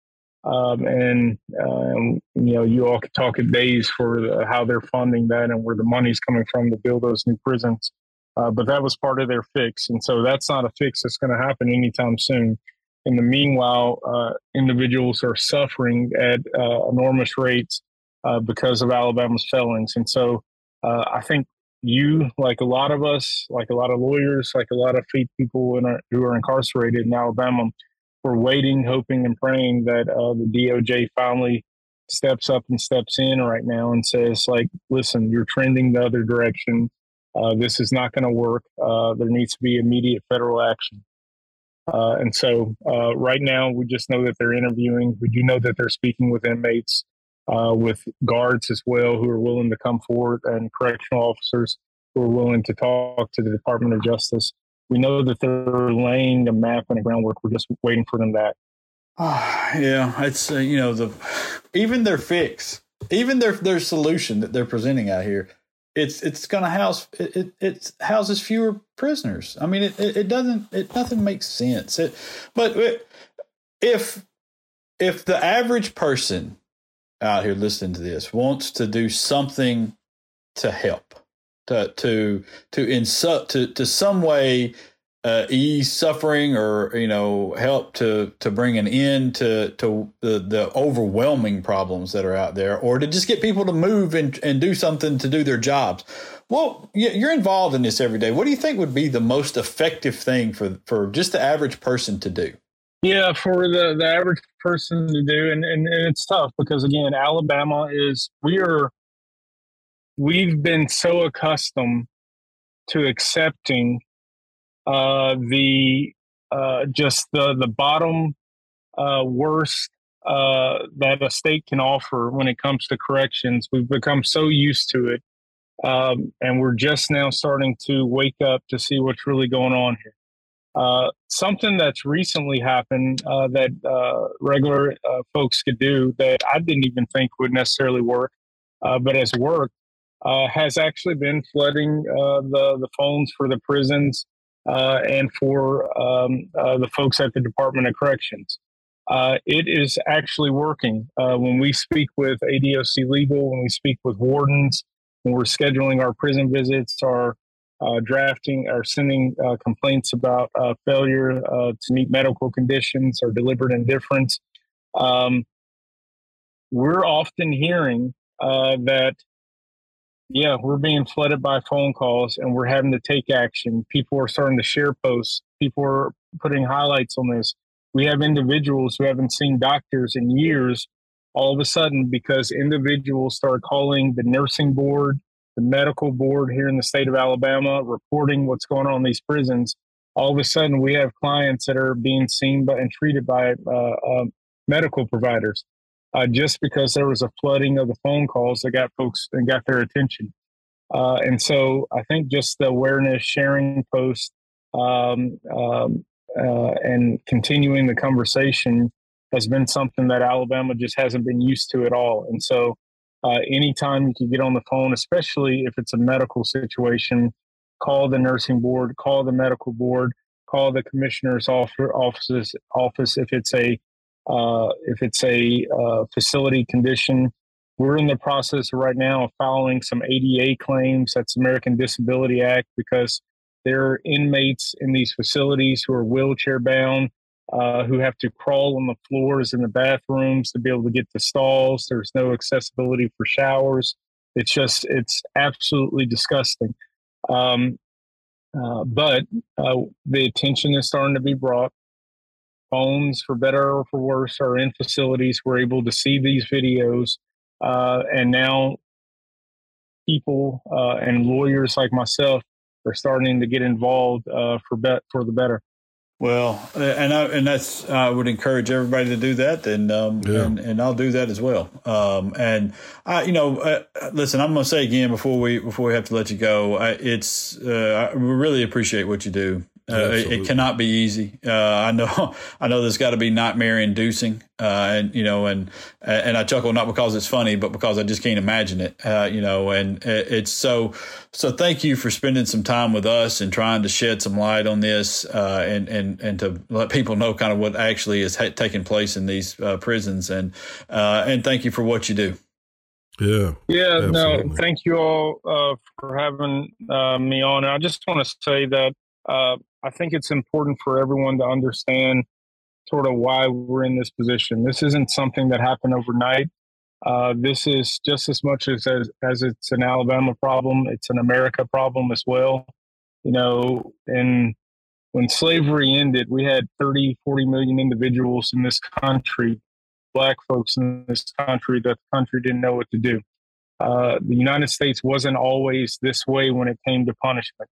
Um, and um, you know, you all could talk at days for how they're funding that and where the money's coming from to build those new prisons. But that was part of their fix, and so that's not a fix that's going to happen anytime soon. In the meanwhile, uh, individuals are suffering at uh, enormous rates uh, because of Alabama's failings, and so uh, I think you, like a lot of us, like a lot of lawyers, like a lot of people our, who are incarcerated in Alabama, we're waiting, hoping, and praying that uh, the DOJ finally steps up and steps in right now and says, like, listen, you're trending the other direction. Uh, this is not going to work. There needs to be immediate federal action. Uh, and so, uh, right now, we just know that they're interviewing. We do know that they're speaking with inmates, uh, with guards as well, who are willing to come forward, and correctional officers who are willing to talk to the Department of Justice we know that they're laying a map and a groundwork. We're just waiting for them back. yeah, it's uh, you know the even their fix, even their their solution that they're presenting out here, it's it's going to house it, it, it houses fewer prisoners. I mean, it, it, it doesn't it nothing makes sense. It, but if if the average person out here listening to this wants to do something to help to to to in to to some way uh, ease suffering or you know help to to bring an end to to the the overwhelming problems that are out there or to just get people to move and and do something to do their jobs. Well you're involved in this every day. What do you think would be the most effective thing for for just the average person to do? Yeah for the the average person to do and and, and it's tough because again alabama is we are we've been so accustomed to accepting uh, the uh, just the the bottom uh, worst uh, that a state can offer when it comes to corrections. We've become so used to it, um, and we're just now starting to wake up to see what's really going on here. Uh, something that's recently happened uh, that regular folks could do that I didn't even think would necessarily work, but has worked, has actually been flooding the the phones for the prisons uh, and for um, uh, the folks at the Department of Corrections. Uh, it is actually working. Uh, when we speak with ADOC Legal, when we speak with wardens, when we're scheduling our prison visits, our uh, drafting or sending uh, complaints about failure to meet medical conditions or deliberate indifference, um, we're often hearing that yeah, we're being flooded by phone calls and we're having to take action. People are starting to share posts. People are putting highlights on this. We have individuals who haven't seen doctors in years all of a sudden because individuals start calling the nursing board, the medical board here in the state of Alabama, reporting what's going on in these prisons. All of a sudden, we have clients that are being seen by, and treated by uh, uh, medical providers uh, just because there was a flooding of the phone calls that got folks and got their attention. Uh, and so I think just the awareness, sharing posts, um, um, uh, and continuing the conversation has been something that Alabama just hasn't been used to at all. And so, uh, anytime you can get on the phone, especially if it's a medical situation, call the nursing board, call the medical board, call the commissioner's office, office if it's a uh, if it's a uh, facility condition. We're in the process right now of filing some ADA claims. That's American Disability Act because there are inmates in these facilities who are wheelchair bound, uh, who have to crawl on the floors in the bathrooms to be able to get to stalls. There's no accessibility for showers. It's just, it's absolutely disgusting. Um, uh, but uh, the attention is starting to be brought phones, for better or for worse, are in facilities. We're able to see these videos. Uh, and now people uh, and lawyers like myself are starting to get involved uh, for bet for the better. Well, and I, and that's I would encourage everybody to do that, and um, yeah. and, and I'll do that as well. Um, and I, you know, uh, listen, I'm going to say again before we before we have to let you go, I, it's uh, I really appreciate what you do. Uh, it, cannot be easy. Uh, I know. I know. There's got to be nightmare inducing, uh, and you know, and and I chuckle not because it's funny, but because I just can't imagine it. Uh, you know, and it's so. So thank you for spending some time with us and trying to shed some light on this, uh, and and and to let people know kind of what actually is ha- taking place in these uh, prisons, and and thank you for what you do. Yeah. Yeah. Absolutely. No. Thank you all for having me on. And I just want to say that uh, I think it's important for everyone to understand sort of why we're in this position. This isn't something that happened overnight. Uh, this is just as much as, as, as it's an Alabama problem, it's an America problem as well. You know, and when slavery ended, we had 30, 40 million individuals in this country, black folks in this country, that the country didn't know what to do. Uh, the United States wasn't always this way when it came to punishment.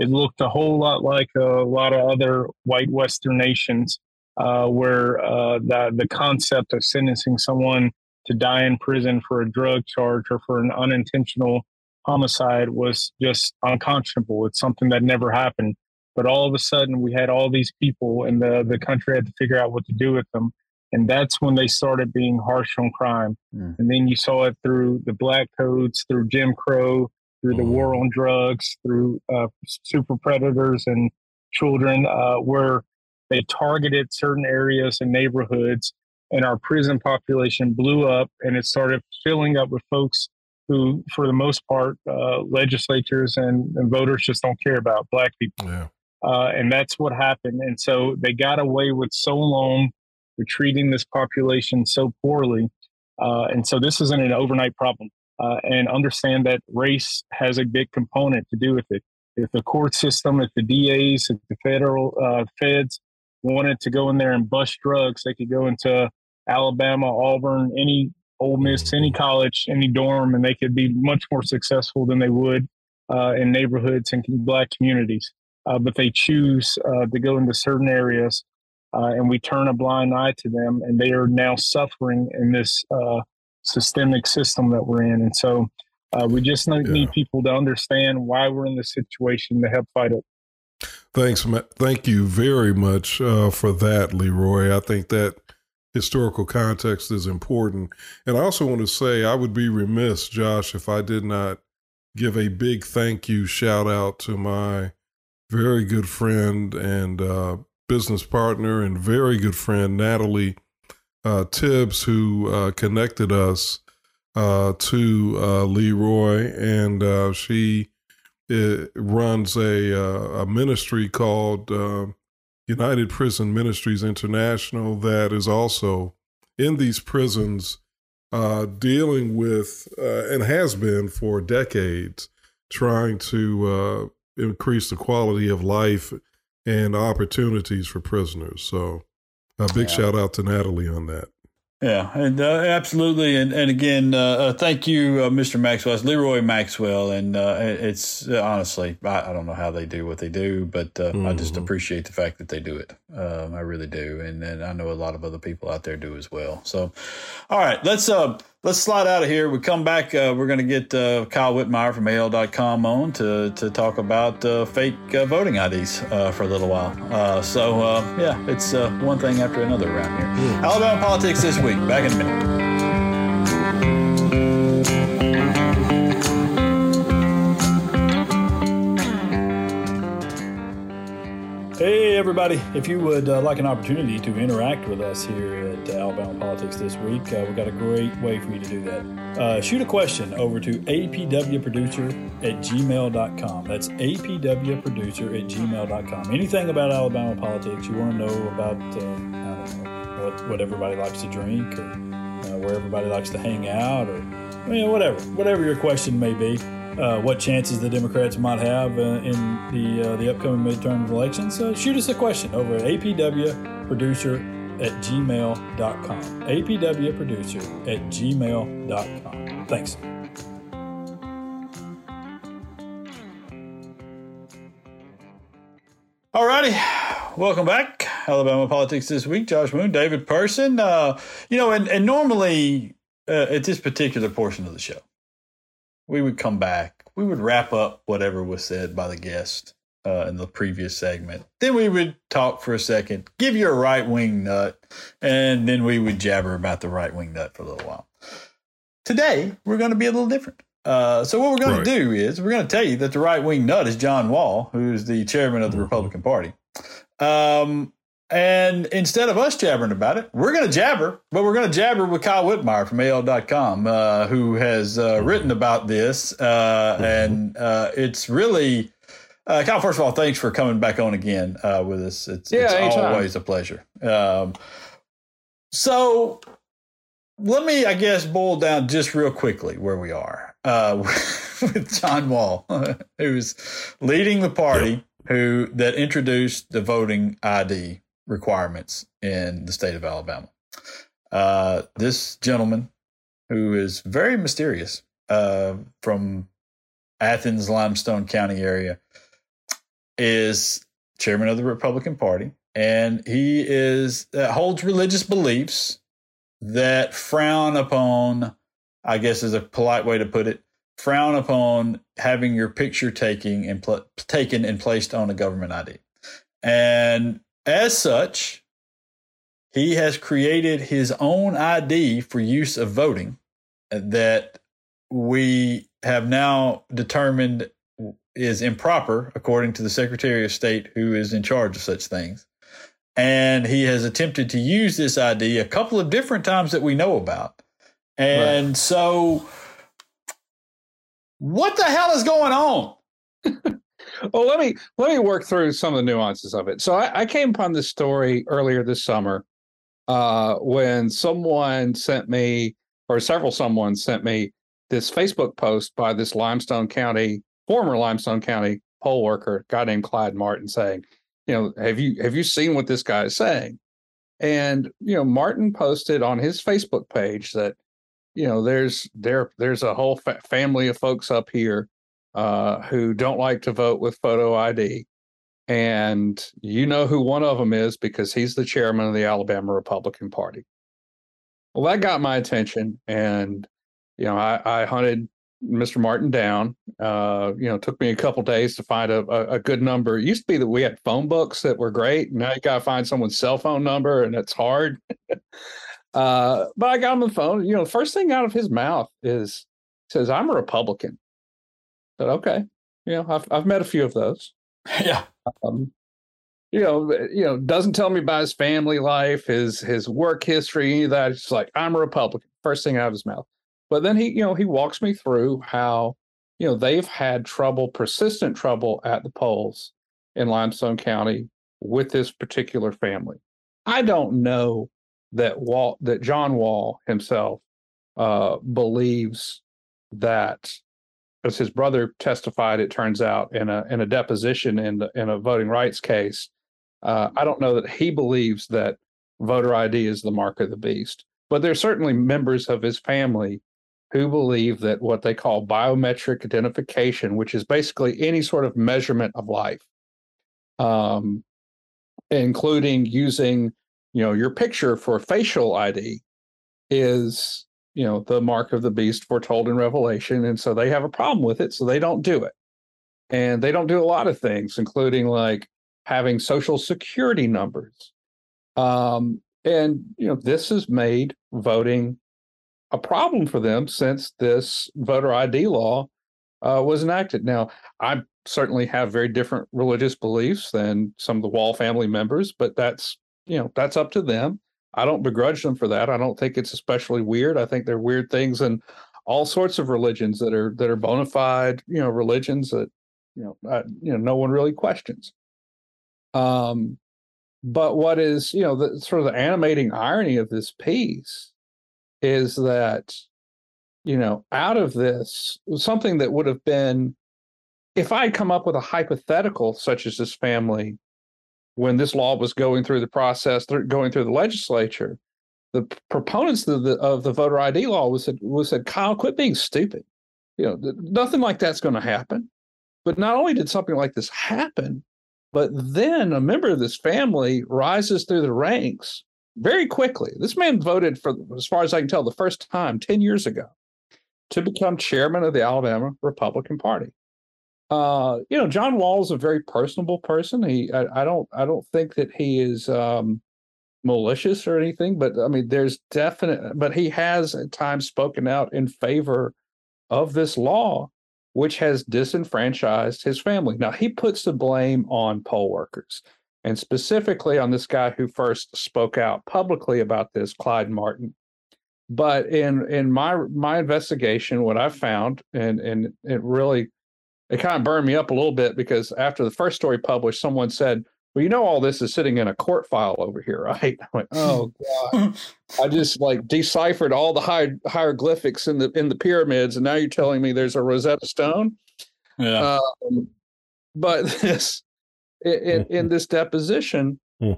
It looked a whole lot like a lot of other white Western nations, uh, where uh, the the concept of sentencing someone to die in prison for a drug charge or for an unintentional homicide was just unconscionable. It's something that never happened. But all of a sudden, we had all these people, and the the country had to figure out what to do with them. And that's when they started being harsh on crime. Mm. And then you saw it through the black codes, through Jim Crow, through the war mm. on drugs, through uh, super predators and children, uh, where they targeted certain areas and neighborhoods, and our prison population blew up, and it started filling up with folks who, for the most part, uh, legislatures and, and, voters just don't care about black people. Yeah. Uh, and that's what happened. And so they got away with so long for treating this population so poorly. Uh, and so this isn't an overnight problem. Uh, and understand that race has a big component to do with it. If the court system, if the DAs, if the federal uh, feds wanted to go in there and bust drugs, they could go into Alabama, Auburn, any Ole Miss, any college, any dorm, and they could be much more successful than they would uh, in neighborhoods and black communities. Uh, but they choose uh, to go into certain areas, uh, and we turn a blind eye to them, and they are now suffering in this uh, systemic system that we're in. And so uh, we just need, yeah. need people to understand why we're in this situation to help fight it. Thanks, thank you very much uh, for that, Leroy. I think that historical context is important, and I also want to say I would be remiss, Josh, if I did not give a big thank you shout out to my very good friend and uh, business partner and very good friend Natalie uh, Tibbs, who uh, connected us uh, to uh, Leroy, and uh, she uh, runs a, a ministry called United Prison Ministries International that is also in these prisons dealing with and has been for decades trying to increase the quality of life and opportunities for prisoners. So a big yeah. shout out to Natalie on that. Yeah, and uh, absolutely, and and again, uh, uh, thank you, uh, Mr. Maxwell. It's Leroy Maxwell, and uh, it's uh, honestly, I, I, don't know how they do what they do, but mm-hmm. I just mm-hmm. appreciate the fact that they do it. Um, I really do, and and I know a lot of other people out there do as well. So, all right, let's uh let's slide out of here. We come back. Uh, we're going to get uh, Kyle Whitmire from AL.com on to, to talk about uh, fake uh, voting IDs uh, for a little while. Uh, so, yeah, it's one thing after another around here. Mm. Alabama politics this week. Back in a minute. Hey, everybody. If you would uh, like an opportunity to interact with us here at uh, Alabama Politics this week, uh, we've got a great way for you to do that. Uh, shoot a question over to apwproducer at gmail.com. That's apwproducer at gmail.com. Anything about Alabama politics you want to know about, uh, know, what, what, everybody likes to drink or where everybody likes to hang out or I mean, whatever. Whatever your question may be uh, what chances the Democrats might have uh, in the uh, the upcoming midterm elections, uh, shoot us a question over at apwproducer at gmail.com. apwproducer at gmail.com. Thanks. Alrighty, welcome back. Alabama Politics this week. Josh Moon, David Person. Uh, you know, and, and normally at this particular portion of the show, we would come back. We would wrap up whatever was said by the guest uh, in the previous segment. Then we would talk for a second, give you a right wing nut, and then we would jabber about the right wing nut for a little while. Today, we're going to be a little different. Uh, so what we're going right. to do is we're going to tell you that the right wing nut is John Wahl, who's the chairman of the mm-hmm. Republican Party. Um, and instead of us jabbering about it, we're going to jabber, but we're going to jabber with Kyle Whitmire from AL.com, uh, who has uh, written about this. Uh, and uh, it's really, uh, Kyle, first of all, thanks for coming back on again uh, with us. It's, yeah, it's always a pleasure. Um, so let me, I guess, boil down just real quickly where we are with John Wahl, who's leading the party. Who that introduced the voting ID requirements in the state of Alabama. Uh, this gentleman, who is very mysterious, uh, from Athens, Limestone County area, is chairman of the Republican Party, and he is uh, holds religious beliefs that frown upon, I guess, is a polite way to put it, frown upon having your picture taking and pl- taken and placed on a government ID. And as such, he has created his own ID for use of voting that we have now determined is improper according to the Secretary of State who is in charge of such things. And he has attempted to use this ID a couple of different times that we know about. And right. so, what the hell is going on? well, let me let me work through some of the nuances of it. So, I, I came upon this story earlier this summer uh, when someone sent me, or several someone sent me, this Facebook post by this Limestone County, former Limestone County poll worker, guy named Clyde Martin, saying, you know, have you have you seen what this guy is saying? And you know, Martin posted on his Facebook page that, you know, there's there there's a whole fa- family of folks up here uh, who don't like to vote with photo ID, and you know who one of them is because he's the chairman of the Alabama Republican Party. Well, that got my attention, and you know, I, I hunted Mr. Martin down. Uh, you know, took me a couple days to find a, a, a, good number. It used to be that we had phone books that were great. Now you got to find someone's cell phone number, and it's hard. uh, but I got him on the phone. You know, the first thing out of his mouth is says, "I'm a Republican." Said, "Okay." You know, I've I've met a few of those. Yeah. Um, you know, you know, doesn't tell me about his family life, his his work history, any of that. It's like I'm a Republican. First thing out of his mouth. But then he, you know, he walks me through how, you know, they've had trouble, persistent trouble at the polls in Limestone County with this particular family. I don't know that Walt that John Wahl himself uh, believes that, as his brother testified, it turns out in a in a deposition in the, in a voting rights case. Uh, I don't know that he believes that voter ID is the mark of the beast, but there's certainly members of his family who believe that what they call biometric identification, which is basically any sort of measurement of life, um, including using you know your picture for facial ID, is you know the mark of the beast foretold in Revelation, and so they have a problem with it, so they don't do it, and they don't do a lot of things, including like having social security numbers, um, and you know this has made voting a problem for them since this voter ID law uh, was enacted. Now, I certainly have very different religious beliefs than some of the Wahl family members, but that's you know that's up to them. I don't begrudge them for that. I don't think it's especially weird. I think there are weird things in all sorts of religions that are that are bona fide, you know, religions that you know I, you know no one really questions. Um, but what is you know the sort of the animating irony of this piece is that you know out of this something that would have been if i had come up with a hypothetical such as this family when this law was going through the process going through the legislature the proponents of the of the voter id law was said was said kyle quit being stupid you know nothing like that's going to happen but not only did something like this happen but then a member of this family rises through the ranks very quickly. This man voted for, as far as I can tell, the first time 10 years ago to become chairman of the Alabama Republican Party. Uh, you know, John Wahl is a very personable person. He, I, I don't, I don't think that he is um, malicious or anything, but I mean, there's definite, but he has at times spoken out in favor of this law, which has disenfranchised his family. Now, he puts the blame on poll workers and specifically on this guy who first spoke out publicly about this, Clyde Martin. But in in my my investigation, what I found, and and it really it kind of burned me up a little bit because after the first story published, someone said, "Well, you know, all this is sitting in a court file over here, right?" I went, "Oh God!" I just like deciphered all the hier- hieroglyphics in the in the pyramids, and now you're telling me there's a Rosetta Stone. Yeah. Um, but this in, in this deposition, you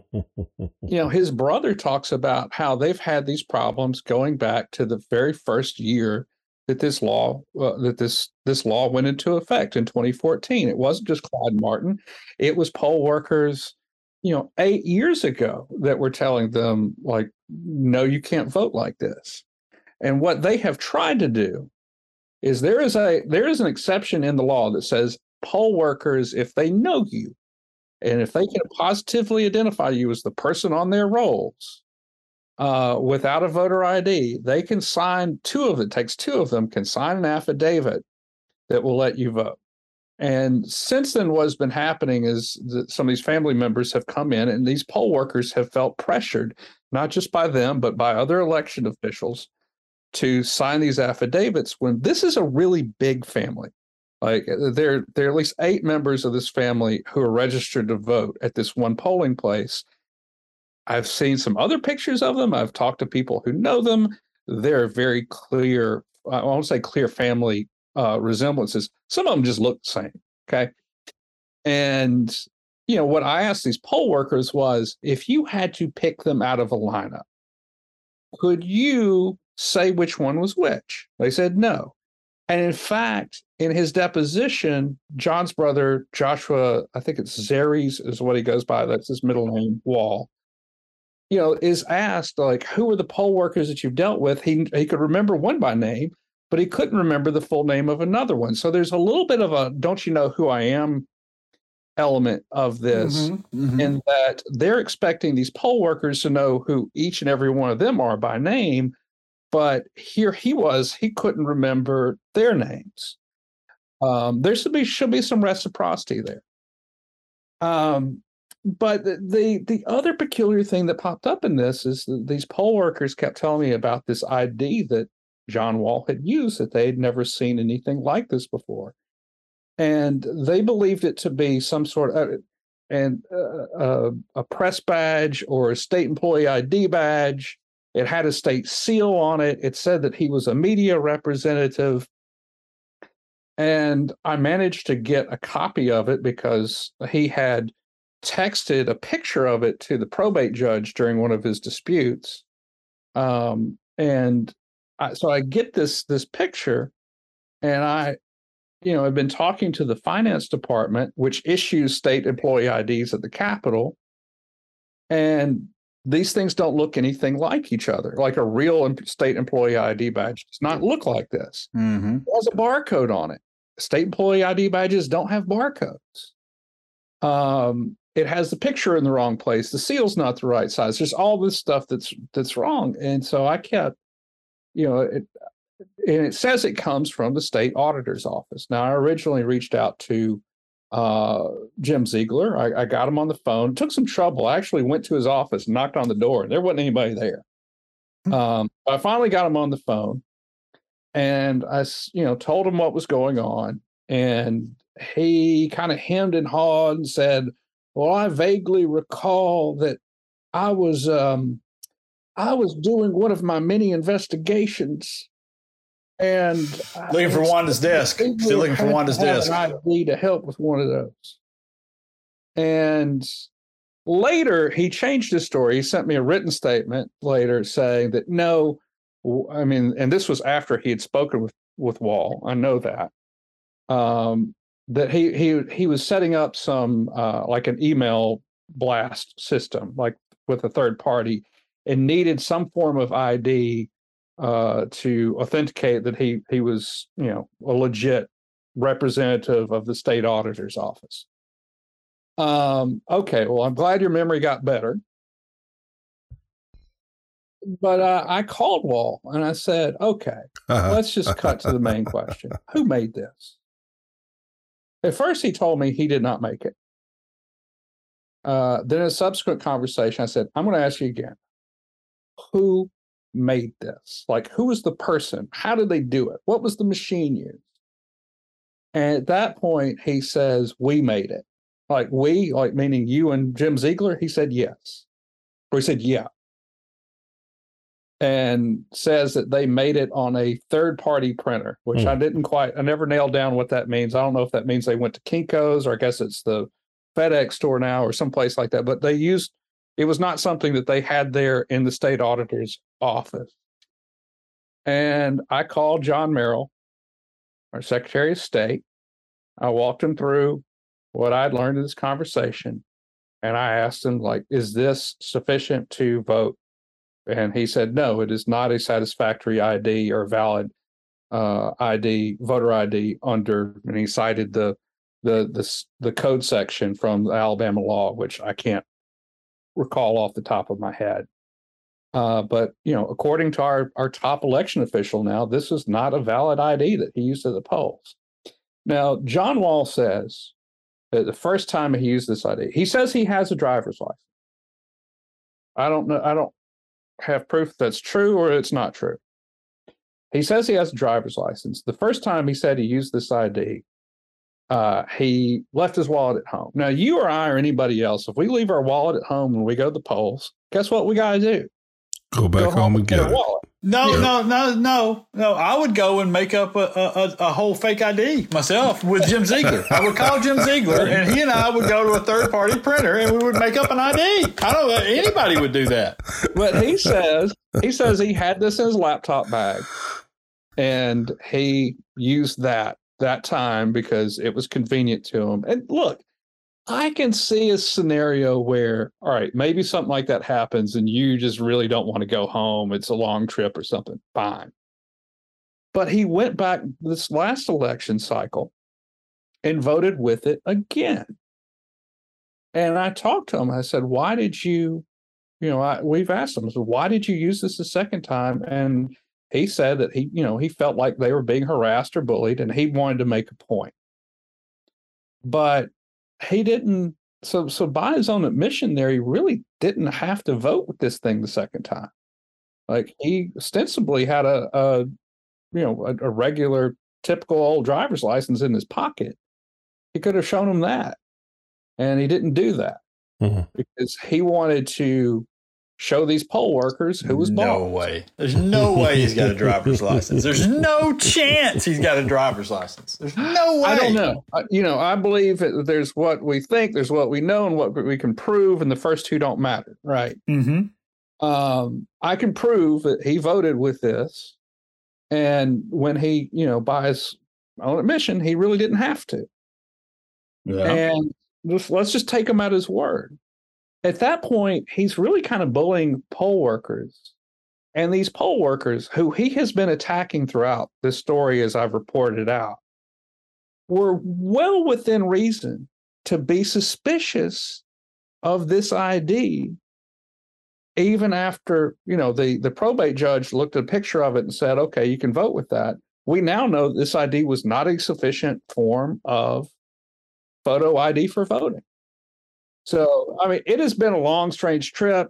know, his brother talks about how they've had these problems going back to the very first year that this law uh, that this this law went into effect in 2014. It wasn't just Clyde Martin; it was poll workers, you know, eight years ago that were telling them like, "No, you can't vote like this." And what they have tried to do is there is a there is an exception in the law that says poll workers, if they know you, and if they can positively identify you as the person on their rolls, uh, without a voter ID, they can sign two of it. Takes two of them can sign an affidavit that will let you vote. And since then, what's been happening is that some of these family members have come in, and these poll workers have felt pressured, not just by them, but by other election officials, to sign these affidavits. When this is a really big family, like there, there are at least eight members of this family who are registered to vote at this one polling place. I've seen some other pictures of them. I've talked to people who know them. They're very clear. I won't say clear family uh, resemblances. Some of them just look the same. Okay. And, you know, what I asked these poll workers was if you had to pick them out of a lineup, could you say which one was which? They said no. And in fact, in his deposition, John's brother, Joshua, I think it's Zaries is what he goes by, that's his middle name, Wahl, you know, is asked, like, who are the poll workers that you've dealt with? He, he could remember one by name, but he couldn't remember the full name of another one. So there's a little bit of a don't you know who I am element of this mm-hmm, mm-hmm. in that they're expecting these poll workers to know who each and every one of them are by name. But here he was, he couldn't remember their names. Um, there should be should be some reciprocity there. Um, but the the other peculiar thing that popped up in this is these poll workers kept telling me about this ID that John Wahl had used that they had never seen anything like this before. And they believed it to be some sort of and uh, uh, a press badge or a state employee ID badge. It had a state seal on it. It said that he was a media representative. And I managed to get a copy of it because he had texted a picture of it to the probate judge during one of his disputes. Um, and I, so I get this this picture, and I, you know, I've been talking to the finance department, which issues state employee IDs at the Capitol, and these things don't look anything like each other. Like a real state employee ID badge does not look like this. Mm-hmm. It has a barcode on it. State employee ID badges don't have barcodes. Um, it has the picture in the wrong place. The seal's not the right size. There's all this stuff that's that's wrong. And so I kept you know, it, and it says it comes from the state auditor's office. Now, I originally reached out to uh, Jim Ziegler. I, I, got him on the phone. Took some trouble. I actually went to his office, knocked on the door, and there wasn't anybody there. Hmm. Um, I finally got him on the phone, and I, you know, told him what was going on, and he kind of hemmed and hawed and said, "Well, I vaguely recall that I was um, I was doing one of my many investigations and looking for Wanda's desk. Still looking for Wanda's desk. I need to help with one of those. And later, he changed his story. He sent me a written statement later saying that no, I mean, and this was after he had spoken with with Wahl. I know that. Um, that he he he was setting up some uh, like an email blast system, like with a third party, and needed some form of ID uh, to authenticate that he he was you know a legit representative of the state auditor's office. Um, okay, well, I'm glad your memory got better. But uh, I called Wahl and I said, okay, let's just cut to the main question. Who made this? At first, he told me he did not make it. Uh, then, in a subsequent conversation, I said, I'm going to ask you again who made this? Like, who was the person? How did they do it? What was the machine used? And at that point, he says, We made it. Like, we, like meaning you and Jim Ziegler? He said, Yes. Or he said, Yeah. And says that they made it on a third party printer, which mm. I didn't quite, I never nailed down what that means. I don't know if that means they went to Kinko's or I guess it's the FedEx store now or someplace like that, but they used it was not something that they had there in the state auditor's office. And I called John Merrill, our Secretary of State. I walked him through what I'd learned in this conversation. And I asked him, like, is this sufficient to vote? And he said, no, it is not a satisfactory ID or valid uh, ID, voter ID under, and he cited the the the the code section from the Alabama law, which I can't recall off the top of my head. Uh, but you know, according to our our top election official now, this is not a valid ID that he used at the polls. Now, John Wahl says that the first time he used this ID, he says he has a driver's license. I don't know. I don't have proof that's true or it's not true. He says he has a driver's license. The first time he said he used this ID, uh, he left his wallet at home. Now, you or I or anybody else, if we leave our wallet at home when we go to the polls, guess what we got to do? Go back Go home and get our it. wallet. No, Yeah. no, no, no, no. I would go and make up a, a, a whole fake ID myself with Jim Ziegler. I would call Jim Ziegler, and he and I would go to a third party printer, and we would make up an ID. I don't know anybody would do that. But he says he says he had this in his laptop bag, and he used that that time because it was convenient to him. And look, I can see a scenario where, all right, maybe something like that happens, and you just really don't want to go home. It's a long trip or something. Fine. But he went back this last election cycle and voted with it again. And I talked to him. I said, "Why did you?" you know, I, we've asked him, why did you use this the second time? And he said that he, you know, he felt like they were being harassed or bullied and he wanted to make a point. But he didn't, so, so by his own admission there, he really didn't have to vote with this thing the second time. Like he ostensibly had a, a you know, a, a regular, typical old driver's license in his pocket. He could have shown him that. And he didn't do that Mhm. because he wanted to show these poll workers who was no boss. way. There's no way he's got a driver's license. There's no chance he's got a driver's license. There's no way. I don't know. I, you know, I believe that there's what we think, there's what we know, and what we can prove, and the first two don't matter, right? Mm-hmm. Um, I can prove that he voted with this, and when he, you know, by his own admission, he really didn't have to. Yeah. And just, let's just take him at his word. At that point, he's really kind of bullying poll workers. And these poll workers, who he has been attacking throughout this story as I've reported out, were well within reason to be suspicious of this ID, even after, you know, the, the probate judge looked at a picture of it and said, okay, you can vote with that. We now know this ID was not a sufficient form of photo ID for voting. So, I mean, it has been a long, strange trip,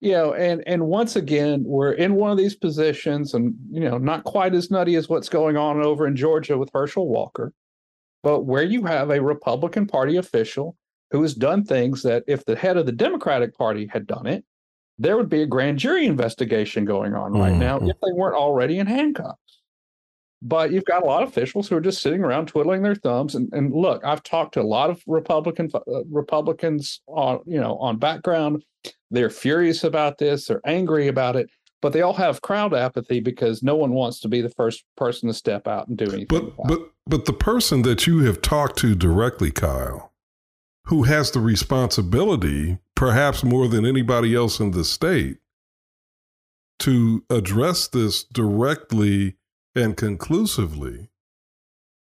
you know, and and once again, we're in one of these positions, and you know, not quite as nutty as what's going on over in Georgia with Herschel Walker, but where you have a Republican Party official who has done things that, if the head of the Democratic Party had done it, there would be a grand jury investigation going on right now Mhm. if they weren't already in handcuffs. But you've got a lot of officials who are just sitting around twiddling their thumbs. And, and look, I've talked to a lot of Republican uh, Republicans on you know on background. They're furious about this. They're angry about it. But they all have crowd apathy because no one wants to be the first person to step out and do anything. But but but the person that you have talked to directly, Kyle, who has the responsibility, perhaps more than anybody else in the state, to address this directly and conclusively,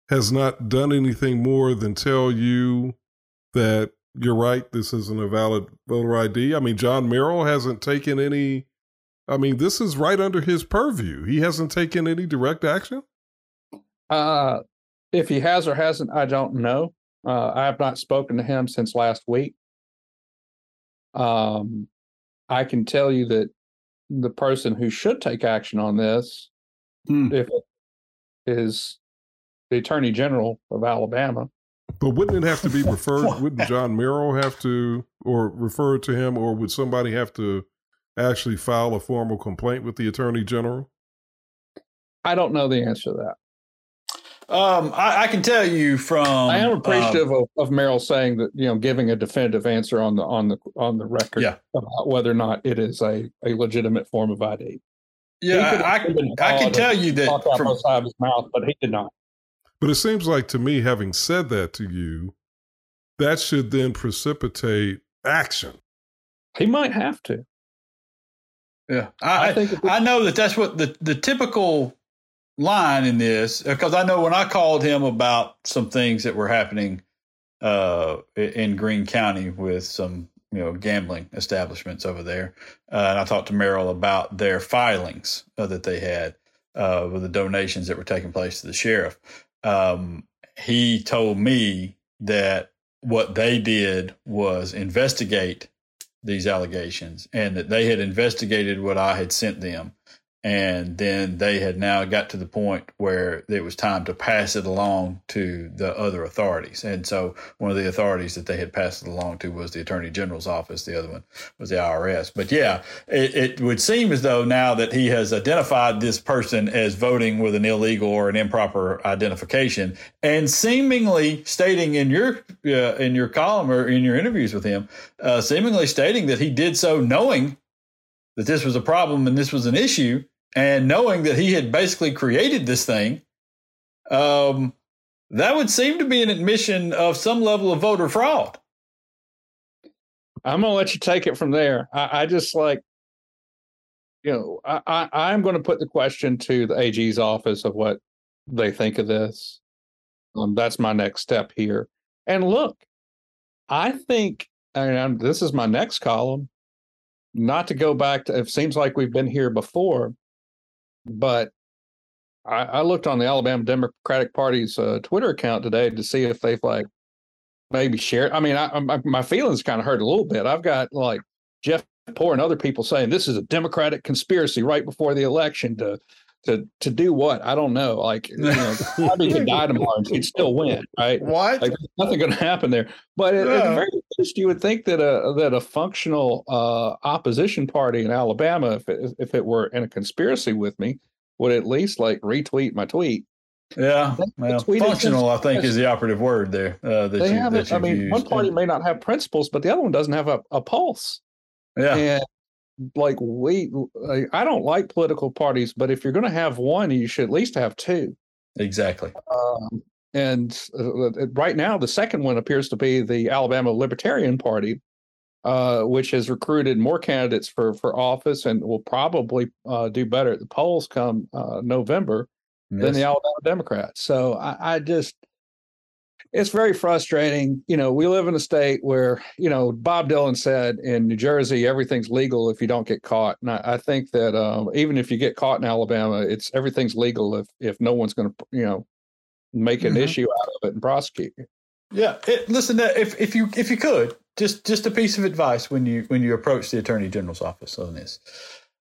has not done anything more than tell you that you're right, this isn't a valid voter ID. I mean, John Merrill hasn't taken any. I mean, this is right under his purview. He hasn't taken any direct action. Uh, if he has or hasn't, I don't know. Uh, I have not spoken to him since last week. Um, I can tell you that the person who should take action on this, Hmm. if it is the Attorney General of Alabama, But wouldn't it have to be referred? Wouldn't John Merrill have to, or refer to him, or would somebody have to actually file a formal complaint with the Attorney General? I don't know the answer to that. Um, I, I can tell you from. I am um, appreciative of, of Merrill saying that you know giving a definitive answer on the on the on the record Yeah. about whether or not it is a, a legitimate form of ID. Yeah, He I, I, I can tell you that from, both sides of his mouth, but he did not. But it seems like to me, having said that to you, that should then precipitate action. He might have to. yeah, I, I, think I know that that's what the, the typical line in this, because I know when I called him about some things that were happening uh, in Greene County with some you know gambling establishments over there. Uh, and I talked to Merrill about their filings uh, that they had uh, with the donations that were taking place to the sheriff. Um, he told me that what they did was investigate these allegations and that they had investigated what I had sent them and then they had now got to the point where it was time to pass it along to the other authorities. And so one of the authorities that they had passed it along to was the Attorney General's office. The other one was the IRS. But yeah, it, it would seem as though now that he has identified this person as voting with an illegal or an improper identification, and seemingly stating in your uh, in your column or in your interviews with him, uh, seemingly stating that he did so knowing that this was a problem and this was an issue and knowing that he had basically created this thing, um, that would seem to be an admission of some level of voter fraud. I'm gonna let you take it from there. I, I just like, you know, I, I am going to put the question to the AG's office of what they think of this. Um, that's my next step here. And look, I think, and this is my next column. Not to go back to, it seems like we've been here before, but I, I looked on the Alabama Democratic Party's uh, Twitter account today to see if they've like maybe shared. I mean, I, I, my feelings kind of hurt a little bit. I've got like Jeff Poor and other people saying this is a Democratic conspiracy right before the election to to to do what? I don't know. Like you know, Bobby could die tomorrow and he'd still win, right? What? Like nothing going to happen there. But at, yeah. at, the very least, you would think that a that a functional uh, opposition party in Alabama, if it, if it were in a conspiracy with me, would at least like retweet my tweet. Yeah, well, functional, I think, is the operative word there. Uh, that they you, have it. I mean, used. one party may not have principles, but the other one doesn't have a, a pulse. Yeah, and like we i don't like political parties but if you're going to have one you should at least have two. Exactly. Um, and uh, right now the second one appears to be the alabama libertarian party uh, which has recruited more candidates for for office and will probably uh, do better at the polls come uh, november yes. than the alabama democrats. So I, I just it's very frustrating. You know, we live in a state where, you know, Bob Dylan said in New Jersey, everything's legal if you don't get caught. And I, I think that um, even if you get caught in Alabama, it's everything's legal if if no one's going to, you know, make an mm-hmm. issue out of it and prosecute you. Yeah, it, listen. If if you if you could just just a piece of advice when you when you approach the attorney general's office on this,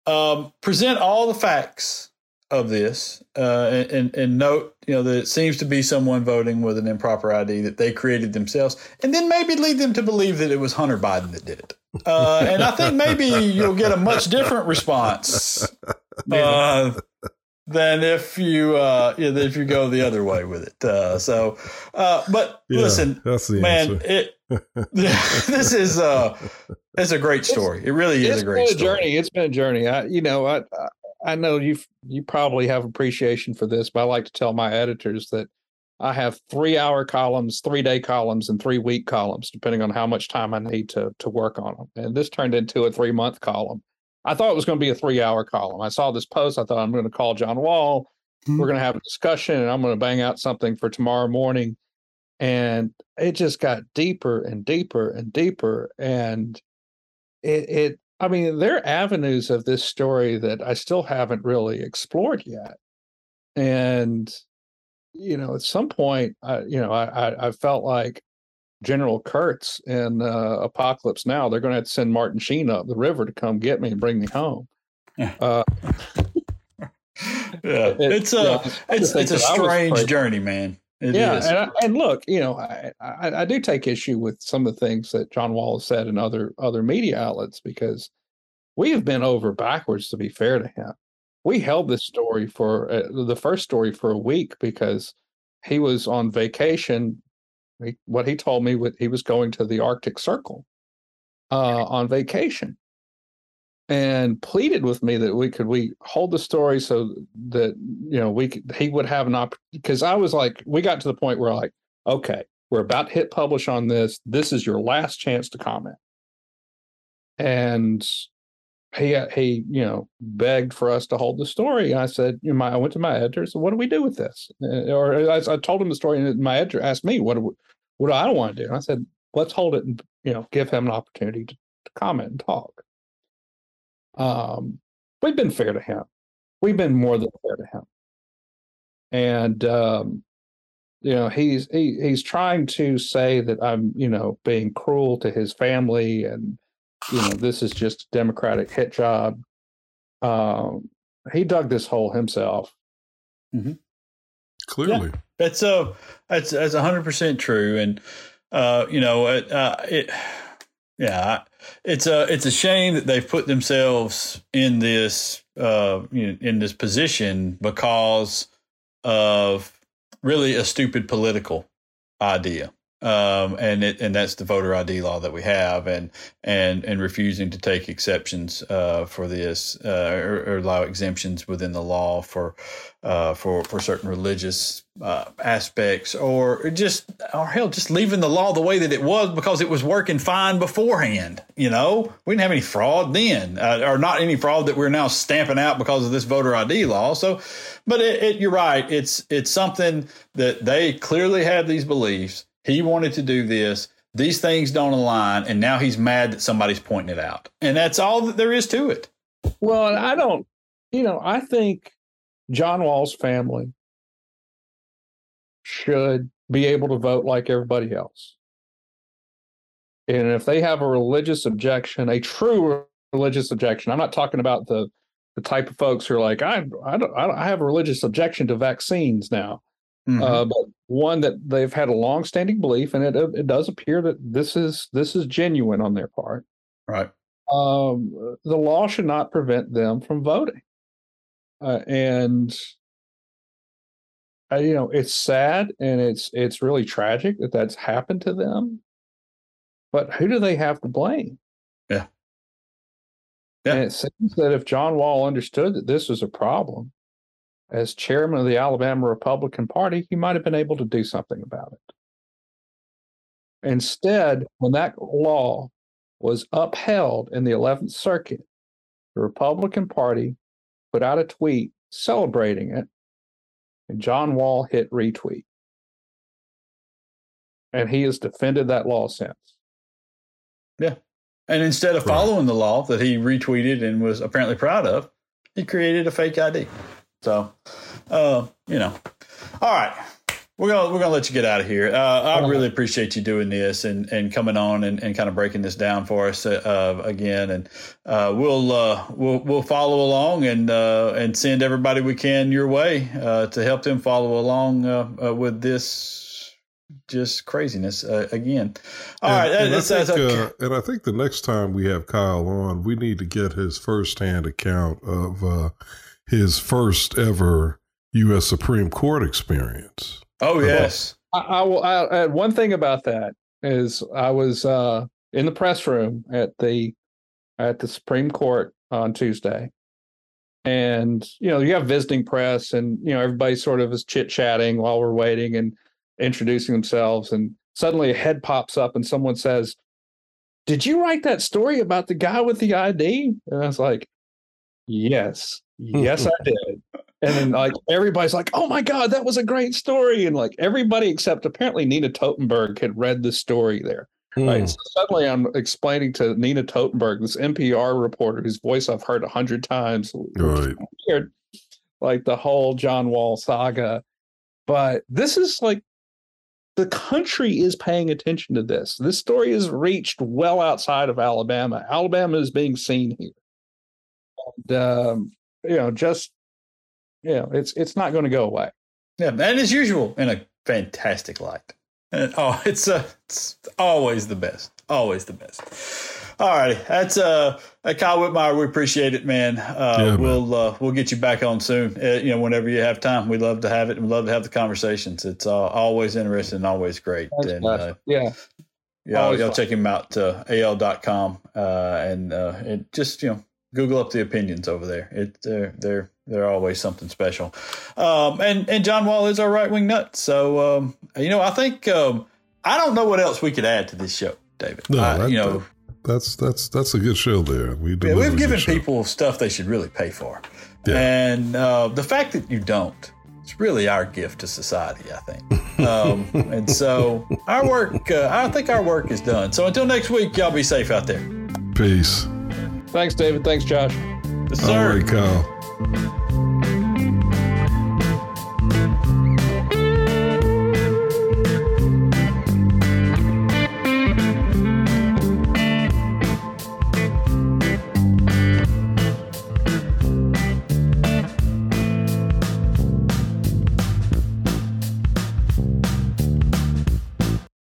um, present all the facts of this uh, and, and note you know that it seems to be someone voting with an improper ID that they created themselves, and then maybe lead them to believe that it was Hunter Biden that did it. Uh, and I think maybe you'll get a much different response uh, than if you uh, if you go the other way with it. Uh, so, uh, but yeah, listen, man, answer. it this is uh it's a great story. It really is a great story. It's been a journey. It's been a journey. I, you know, I, I know you you probably have appreciation for this, but I like to tell my editors that I have three hour columns, three day columns, and three week columns, depending on how much time I need to to work on them. And this turned into a three month column. I thought it was going to be a three hour column. I saw this post. I thought I'm going to call John Wahl. Mm-hmm. We're going to have a discussion, and I'm going to bang out something for tomorrow morning. And it just got deeper and deeper and deeper, and it, it I mean, there are avenues of this story that I still haven't really explored yet. And, you know, at some point, I, you know, I, I felt like General Kurtz in uh, Apocalypse Now, they're going to have to send Martin Sheen up the river to come get me and bring me home. Uh, yeah, it, it's a, you know, it's, it's a strange journey, man. It yeah, and, I, and look, you know, I, I, I do take issue with some of the things that John Wahl has said and other other media outlets because we have been over backwards. To be fair to him, we held this story for uh, the first story for a week because he was on vacation. He, what he told me, what he was going to the Arctic Circle uh, on vacation, and pleaded with me that we could we hold the story so that you know we could, he would have an opportunity because I was like we got to the point where like okay we're about to hit publish on this. This is your last chance to comment. And he he you know begged for us to hold the story. And I said you know my, I went to my editor so what do we do with this? Uh, or I, I told him the story and my editor asked me what do we, what do I want to do? And I said let's hold it and you know, give him an opportunity to, to comment and talk. Um, we've been fair to him. We've been more than fair to him. And um, you know, he's he, he's trying to say that I'm, you know, being cruel to his family and you know, this is just a democratic hit job. Um, he dug this hole himself. Mm-hmm. Clearly. Yeah. That's uh that's that's hundred percent true. And uh, you know, it, uh, it yeah, it's a it's a shame that they've put themselves in this uh in this position because of really a stupid political idea um, and it, and that's the voter ID law that we have, and and and refusing to take exceptions uh, for this uh, or, or, allow exemptions within the law for uh, for for certain religious uh, aspects, or just or hell, just leaving the law the way that it was because it was working fine beforehand. You know, we didn't have any fraud then, uh, or not any fraud that we're now stamping out because of this voter ID law. So, but it, it, you're right. It's it's something that they clearly have these beliefs he wanted to do this. These things don't align, and now he's mad that somebody's pointing it out. And that's all that there is to it. Well, I don't, you know, I think John Wahl's family should be able to vote like everybody else. And if they have a religious objection, a true religious objection, I'm not talking about the the type of folks who are like, I I, don't, I have a religious objection to vaccines now. Mm-hmm. Uh, but one that they've had a long-standing belief, and it it does appear that this is this is genuine on their part. Right. Um, the law should not prevent them from voting, uh, and uh, you know it's sad and it's it's really tragic that that's happened to them. But who do they have to blame? Yeah. Yeah. And it seems that if John Wahl understood that this was a problem, as chairman of the Alabama Republican Party, he might have been able to do something about it. Instead, when that law was upheld in the 11th Circuit, the Republican Party put out a tweet celebrating it, and John Wahl hit retweet. And he has defended that law since. Yeah. And instead of following the law that he retweeted and was apparently proud of, he created a fake ID. So, uh, you know, all right. We're gonna we're gonna let you get out of here. Uh, I really appreciate you doing this and, and coming on and, and kind of breaking this down for us uh, again. And uh, we'll uh, we'll we'll follow along and uh, and send everybody we can your way uh, to help them follow along with this just craziness again. All and, right, and, I think, okay. and I think the next time we have Kyle on, we need to get his firsthand account of his first ever U.S. Supreme Court experience. Oh yes, I, I will. I, one thing about that is I was uh, in the press room at the at the Supreme Court on Tuesday, and you know you have visiting press, and you know everybody sort of is chit chatting while we're waiting and introducing themselves, and suddenly a head pops up and someone says, "Did you write that story about the guy with the ID?" And I was like, "Yes." yes, I did. And then like everybody's like, oh my God, that was a great story. And like everybody except apparently Nina Totenberg had read the story there. Mm. Right. So suddenly I'm explaining to Nina Totenberg, this NPR reporter whose voice I've heard a hundred times. Right. Weird, like the whole John Wahl saga. But this is like the country is paying attention to this. This story has reached well outside of Alabama. Alabama is being seen here. And, um, you know, just you know, it's it's not going to go away. Yeah, and as usual, in a fantastic light. And, oh, it's uh, it's always the best, always the best. All righty, that's uh, Kyle Whitmire. We appreciate it, man. Uh, yeah, we'll uh, we'll get you back on soon. Uh, you know, whenever you have time, we love to have it. We love to have the conversations. It's uh, always interesting, always great. Thanks, and uh, yeah, yeah, y'all, check him out uh, al.com uh, and uh, it just you know Google up the opinions over there. It they're they're they're always something special. Um, and and John Wahl is our right wing nut. So um, you know, I think um, I don't know what else we could add to this show, David. No, I, that, you know, that's that's that's a good show there. We yeah, we've given people stuff they should really pay for, yeah. and uh, the fact that you don't it's really our gift to society, I think. Um, and so our work, uh, I think our work is done. So until next week, y'all be safe out there. Peace. Thanks, David. Thanks, Josh. Yes, All sir. right, Kyle.